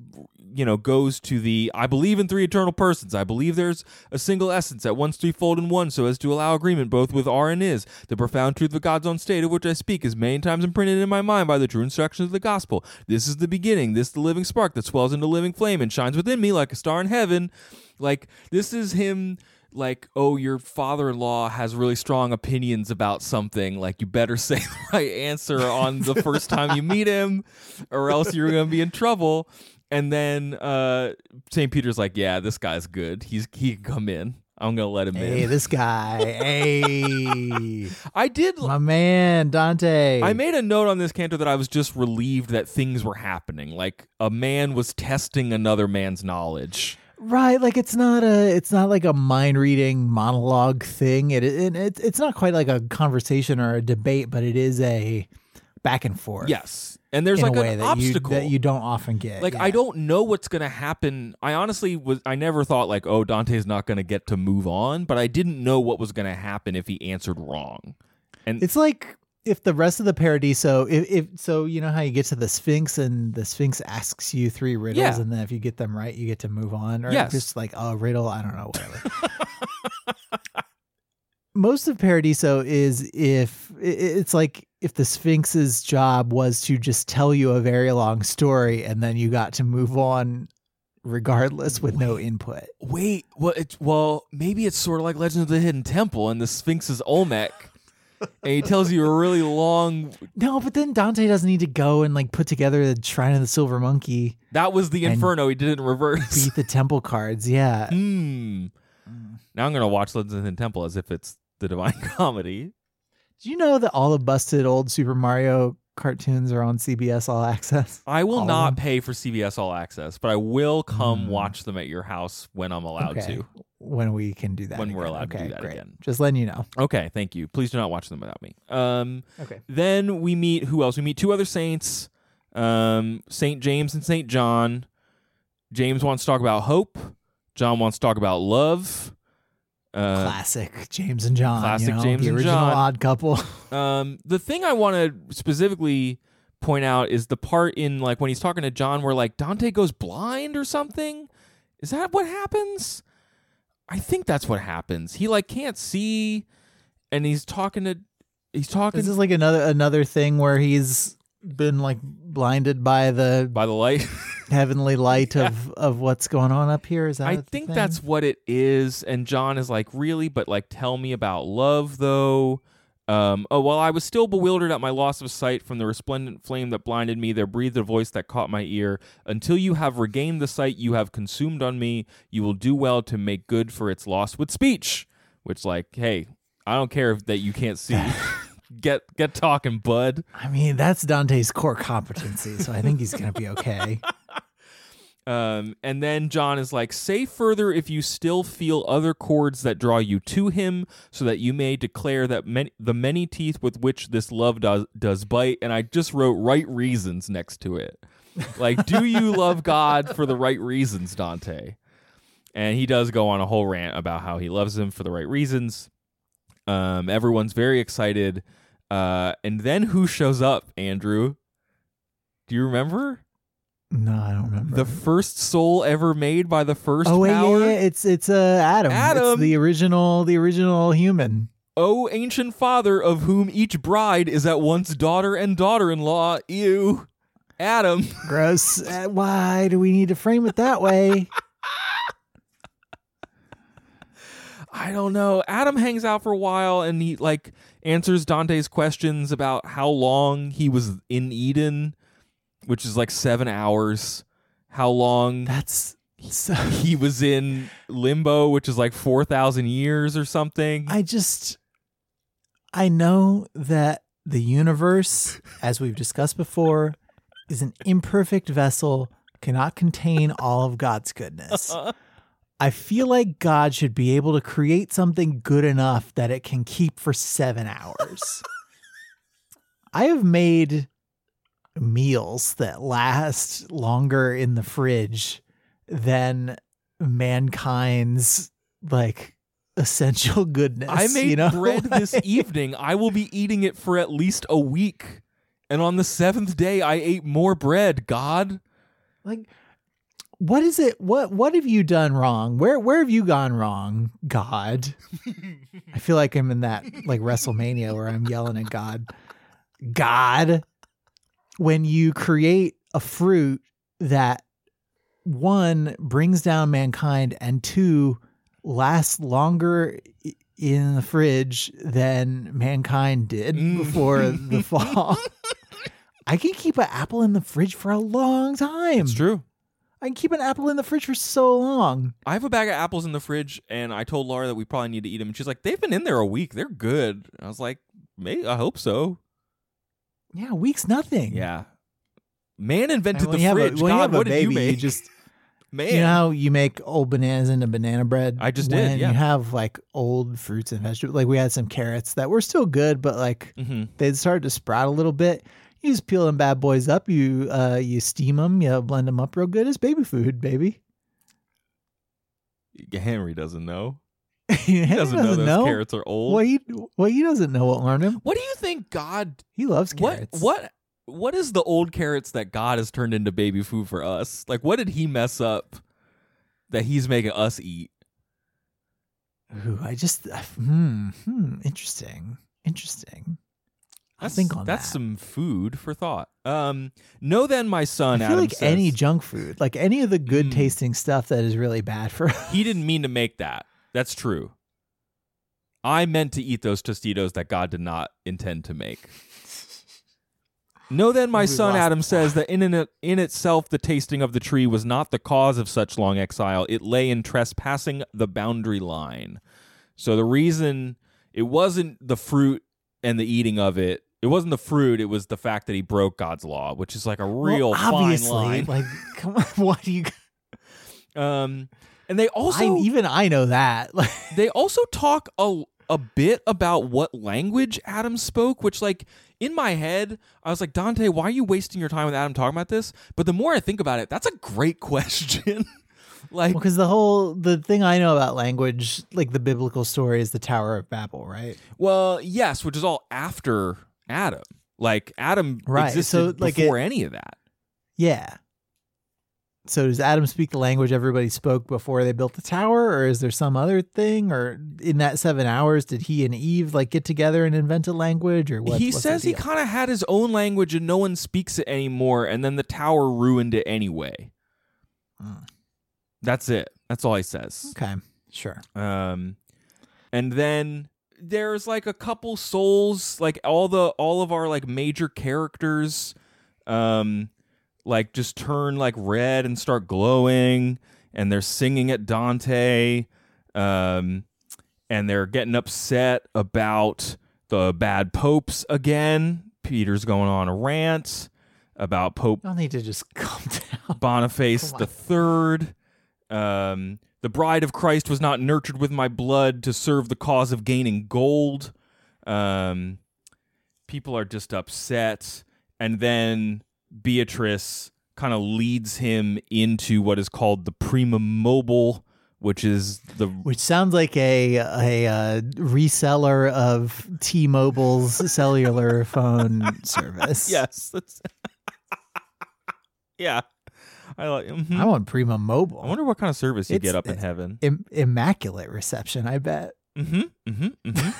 you know goes to the I believe in three eternal persons. I believe there's a single essence at once threefold in one, so as to allow agreement both with are and is. The profound truth of God's own state, of which I speak, is many times imprinted in my mind by the true instructions of the gospel. This is the beginning. This the living spark that swells into living flame and shines within me like a star in heaven. Like this is him like oh your father-in-law has really strong opinions about something like you better say the right answer on the first time you meet him or else you're going to be in trouble and then uh st peter's like yeah this guy's good he's he can come in i'm going to let him in. hey, in this guy. Hey. i did My man, Dante. I made a note on this canto that I was just relieved that things were happening. Like a man was testing another man's knowledge. Right, like it's not a it's not like a mind reading monologue thing. It, it, it it's not quite like a conversation or a debate, but it is a back and forth. Yes. And there's like a way an that obstacle. you that you don't often get. like yeah. I don't know what's gonna happen. I honestly was I never thought like, oh, Dante's not gonna get to move on, but I didn't know what was gonna happen if he answered wrong. And It's like if the rest of the Paradiso, if, if so, you know how you get to the Sphinx and the Sphinx asks you three riddles, Yeah. and then if you get them right, you get to move on, or Yes. just like a riddle. I don't know, whatever. Most of Paradiso is if it's like if the Sphinx's job was to just tell you a very long story and then you got to move on regardless with no input. Wait, well, it's well, maybe it's sort of like Legend of the Hidden Temple and the Sphinx is Olmec, and he tells you a really long. No, but then Dante doesn't need to go and like put together the Shrine of the Silver Monkey, That was the And Inferno. He did it in reverse. beat the temple cards. Yeah. Hmm. Now I'm gonna watch Legend of the Temple as if it's the Divine Comedy. Do you know that all the busted old Super Mario cartoons are on CBS All Access? I will All not pay for CBS All Access, but I will come Hmm. watch them at your house when I'm allowed Okay. to. When we can do that. When we're again. allowed to okay, do that great. again. Just letting you know. Okay, thank you. Please do not watch them without me. Um, Okay. then we meet who else? We meet two other saints, um, Saint James and Saint John. James wants to talk about hope. John wants to talk about love. Uh, classic James and John. classic you know, James the and original John. odd couple. Um, the thing I want to specifically point out is the part in like when he's talking to John where like Dante goes blind or something. Is that what happens? I think that's what happens. He like can't see, and he's talking to he's talking This Is this like another another thing where he's been like blinded by the by the light. heavenly light of of what's going on up here? Is that I think thing? that's what it is. And John is like, really? But like, tell me about love, though. Um, oh, while I was still bewildered at my loss of sight from the resplendent flame that blinded me, there breathed a voice that caught my ear. Until you have regained the sight you have consumed on me, you will do well to make good for its loss with speech. Which, like, hey, I don't care if that you can't see. get get talking, bud. I mean, that's Dante's core competency, so I think he's gonna be okay. Um, and then John is like, say further if you still feel other chords that draw you to him, so that you may declare that many, the many teeth with which this love does does bite. And I just wrote right reasons next to it. Like, do you love God for the right reasons, Dante? And he does go on a whole rant about how he loves him for the right reasons. Um, everyone's very excited. Uh, and then who shows up, Andrew? Do you remember? No, I don't remember. The first soul ever made by the first oh wait, power. yeah, yeah, it's it's uh Adam. Adam. It's the original, the original human. Oh, ancient father, of whom each bride is at once daughter and daughter-in-law. Ew, Adam. Gross. Uh, why do we need to frame it that way? I don't know. Adam hangs out for a while and he like answers Dante's questions about how long he was in Eden, which is like seven hours. How long That's so. he was in limbo, which is like four thousand years or something. I just, I know that the universe, as we've discussed before, is an imperfect vessel, cannot contain all of God's goodness. I feel like God should be able to create something good enough that it can keep for seven hours. I have made meals that last longer in the fridge than mankind's like essential goodness. I made you know? bread this evening. I will be eating it for at least a week. And on the seventh day, I ate more bread. God, like what is it what what have you done wrong where where have you gone wrong god i feel like i'm in that like wrestlemania where i'm yelling at god god when you create a fruit that one brings down mankind and two lasts longer in the fridge than mankind did Mm. before the fall i can keep an apple in the fridge for a long time it's true. I can keep an apple in the fridge for so long. I have a bag of apples in the fridge, and I told Laura that we probably need to eat them. And she's like, "They've been in there a week. They're good." I was like, "Maybe I hope so." Yeah, week's nothing. Yeah, man invented the you fridge. a, when you God, what did baby, you make? just man, you know how you make old bananas into banana bread. I just did, yeah. you have like old fruits and vegetables, like we had some carrots that were still good, but like hmm they'd started to sprout a little bit. You just peel them bad boys up. You uh you steam them. You blend them up real good. It's baby food, baby. Henry doesn't know. he He doesn't, know those carrots are old. Well, he well he doesn't know what learned him. What do you think God He loves carrots. What what what is the old carrots that God has turned into baby food for us? Like what did he mess up that he's making us eat? Ooh, I just uh, hmm, hmm interesting, interesting. That's, think on that's that. some food for thought. Um, know then, my son. I feel Adam like says, any junk food, like any of the good Mm. tasting stuff that is really bad for us. he didn't mean to make that. That's true. I meant to eat those Tostitos that God did not intend to make. Know then, my We son Adam says that in, in in itself the tasting of the tree was not the cause of such long exile. It lay in trespassing the boundary line. So the reason it wasn't the fruit and the eating of it, it wasn't the fruit. It was the fact that he broke God's law, which is like a real well, obviously, like, come on, what do you? Um, and they also I, even I know that. Like, they also talk a a bit about what language Adam spoke, which like in my head, I was like, Dante, why are you wasting your time with Adam talking about this? But the more I think about it, that's a great question. like because the whole the thing I know about language, like the biblical story, is the Tower of Babel, right? well, yes, which is all after Adam. Like Adam Right, existed so, like, before any of that. Yeah. So does Adam speak the language everybody spoke before they built the tower, or is there some other thing? Or in that seven hours, did he and Eve like get together and invent a language, or what? he says he kind of had his own language and no one speaks it anymore, and then the tower ruined it anyway. Hmm. That's it. That's all he says. Okay, sure. um and then there's like a couple souls like all the all of our like major characters um like just turn like red and start glowing and they're singing at Dante um and they're getting upset about the bad popes again Peter's going on a rant about Pope Y'all need to just calm down. Boniface the third. Um, the bride of Christ was not nurtured with my blood to serve the cause of gaining gold. Um, people are just upset, and then Beatrice kind of leads him into what is called the prima mobile, which is the Which sounds like a a uh, reseller of T-Mobile's cellular phone service. yes, that's yeah. I like. mhm. I want Prima Mobile. I wonder what kind of service you It's- get up in heaven. Im- immaculate reception. I bet. Mm-hmm. Mm-hmm. Mm-hmm.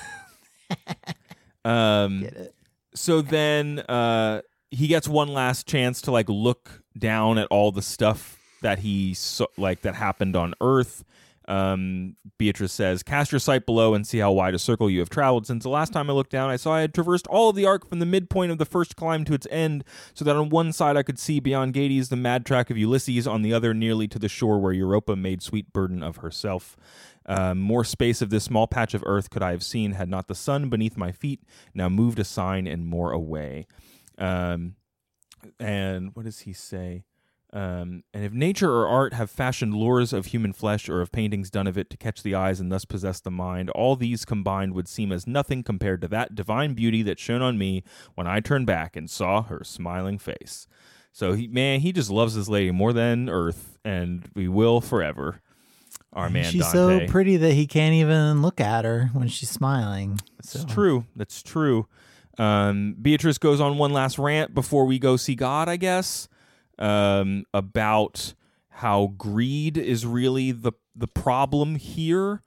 um. Get it? So then, uh, he gets one last chance to like look down at all the stuff that he so, like that happened on Earth. Um, Beatrice says, "Cast your sight below and see how wide a circle you have traveled. Since the last time I looked down, I saw I had traversed all of the arc from the midpoint of the first climb to its end, so that on one side I could see beyond Gades the mad track of Ulysses, on the other nearly to the shore where Europa made sweet burden of herself." Uh, more space of this small patch of earth could I have seen had not the sun beneath my feet now moved a sign and more away. Um, and what does he say? Um, and if nature or art have fashioned lures of human flesh or of paintings done of it to catch the eyes and thus possess the mind, all these combined would seem as nothing compared to that divine beauty that shone on me when I turned back and saw her smiling face. So he, man, he just loves this lady more than Earth, and we will forever. Our man she's Dante. so pretty that he can't even look at her when she's smiling. That's So- true. That's true. Um, Beatrice goes on one last rant before we go see God, I guess, um, about how greed is really the the problem here.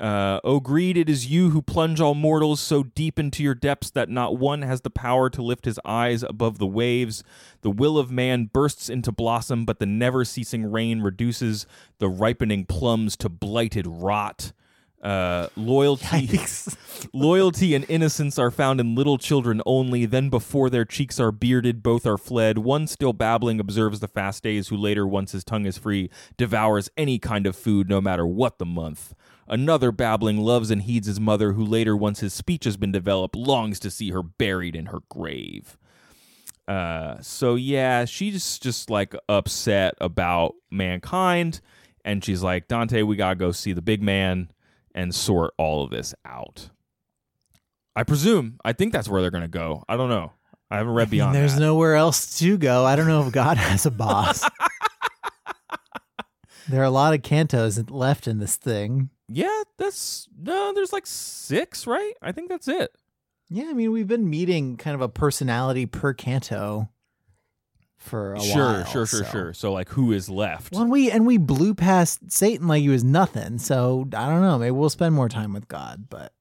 Uh, oh, greed, it is you who plunge all mortals so deep into your depths that not one has the power to lift his eyes above the waves. The will of man bursts into blossom, but the never ceasing rain reduces the ripening plums to blighted rot. Uh, loyalty. Loyalty and innocence are found in little children only. Then, before their cheeks are bearded, both are fled. One still babbling observes the fast days, who later, once his tongue is free, devours any kind of food, no matter what the month. Another babbling loves and heeds his mother, who later, once his speech has been developed, longs to see her buried in her grave. Uh, so yeah, she's just like upset about mankind, and she's like, Dante, we gotta go see the big man and sort all of this out. I presume. I think that's where they're gonna go. I don't know. I haven't read I mean, beyond there's that. nowhere else to go. I don't know if God has a boss. there are a lot of cantos left in this thing. yeah, that's no. There's like six, right? I think that's it. Yeah, I mean, we've been meeting kind of a personality per canto for a sure, while. sure, sure, so. sure. So like, who is left? Well, and we and we blew past Satan like he was nothing. So I don't know. Maybe we'll spend more time with God, but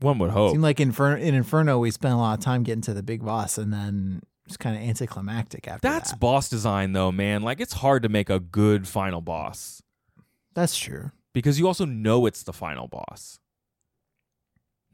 One would hope. It Seemed like Infer- in Inferno, we spent a lot of time getting to the big boss, and then it's kind of anticlimactic after that. That's that. boss design, though, man. Like it's hard to make a good final boss That's true. because you also know it's the final boss.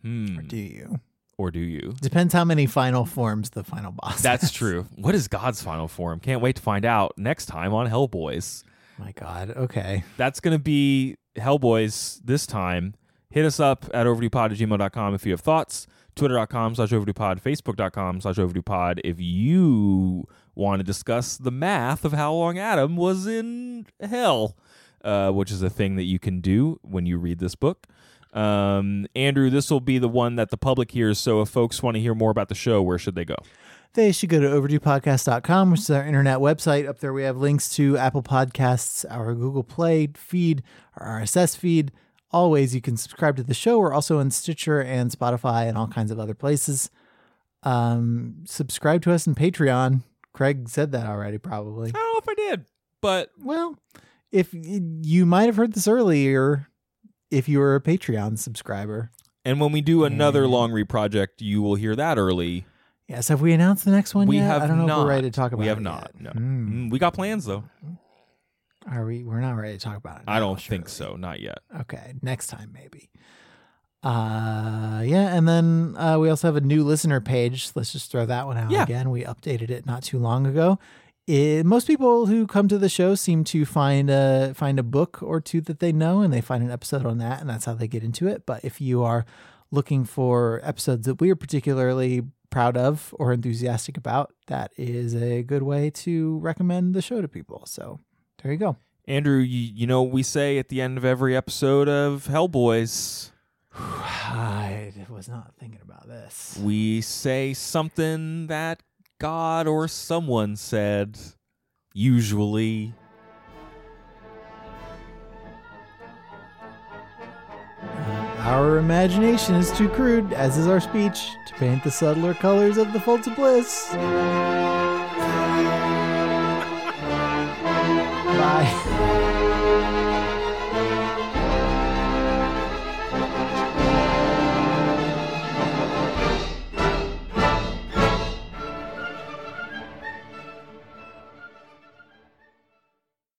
Hmm. Or do you? Or do you? Depends how many final forms the final boss. That's has. true. What is God's final form? Can't wait to find out next time on Hellboys. My God. Okay. That's going to be Hellboys this time. Hit us up at overduepod at gmail.com if you have thoughts. Twitter.com slash overduepod. Facebook.com slash overduepod if you want to discuss the math of how long Adam was in hell, uh, which is a thing that you can do when you read this book. Um, Andrew, this will be the one that the public hears. So if folks want to hear more about the show, where should they go? They should go to overduepodcast.com, which is our internet website. Up there, we have links to Apple Podcasts, our Google Play feed, our RSS feed. Always, you can subscribe to the show. We're also on Stitcher and Spotify and all kinds of other places. Um, subscribe to us on Patreon. Craig said that already, probably. I don't know if I did, but Well, if you might have heard this earlier, if you are a Patreon subscriber. and when we do another And- long read project, you will hear that early. Yes, have we announced the next one we yet? have I don't know not. if we're ready to talk about it. we have not. yet. No, Hmm. Mm, we got plans though. Are we? We're not ready to talk about it. I don't think so. Not yet. Okay, next time maybe. Uh, yeah, and then uh, we also have a new listener page. Let's just throw that one out Yeah. again. We updated it not too long ago. It, most people who come to the show seem to find a find a book or two that they know, and they find an episode on that, and that's how they get into it. But if you are looking for episodes that we are particularly proud of or enthusiastic about, that is a good way to recommend the show to people. So there you go. Andrew, you, you know we say at the end of every episode of Hellboys. I was not thinking about this. We say something that God or someone said, usually. Our imagination is too crude, as is our speech, to paint the subtler colors of the folds of bliss. Bye.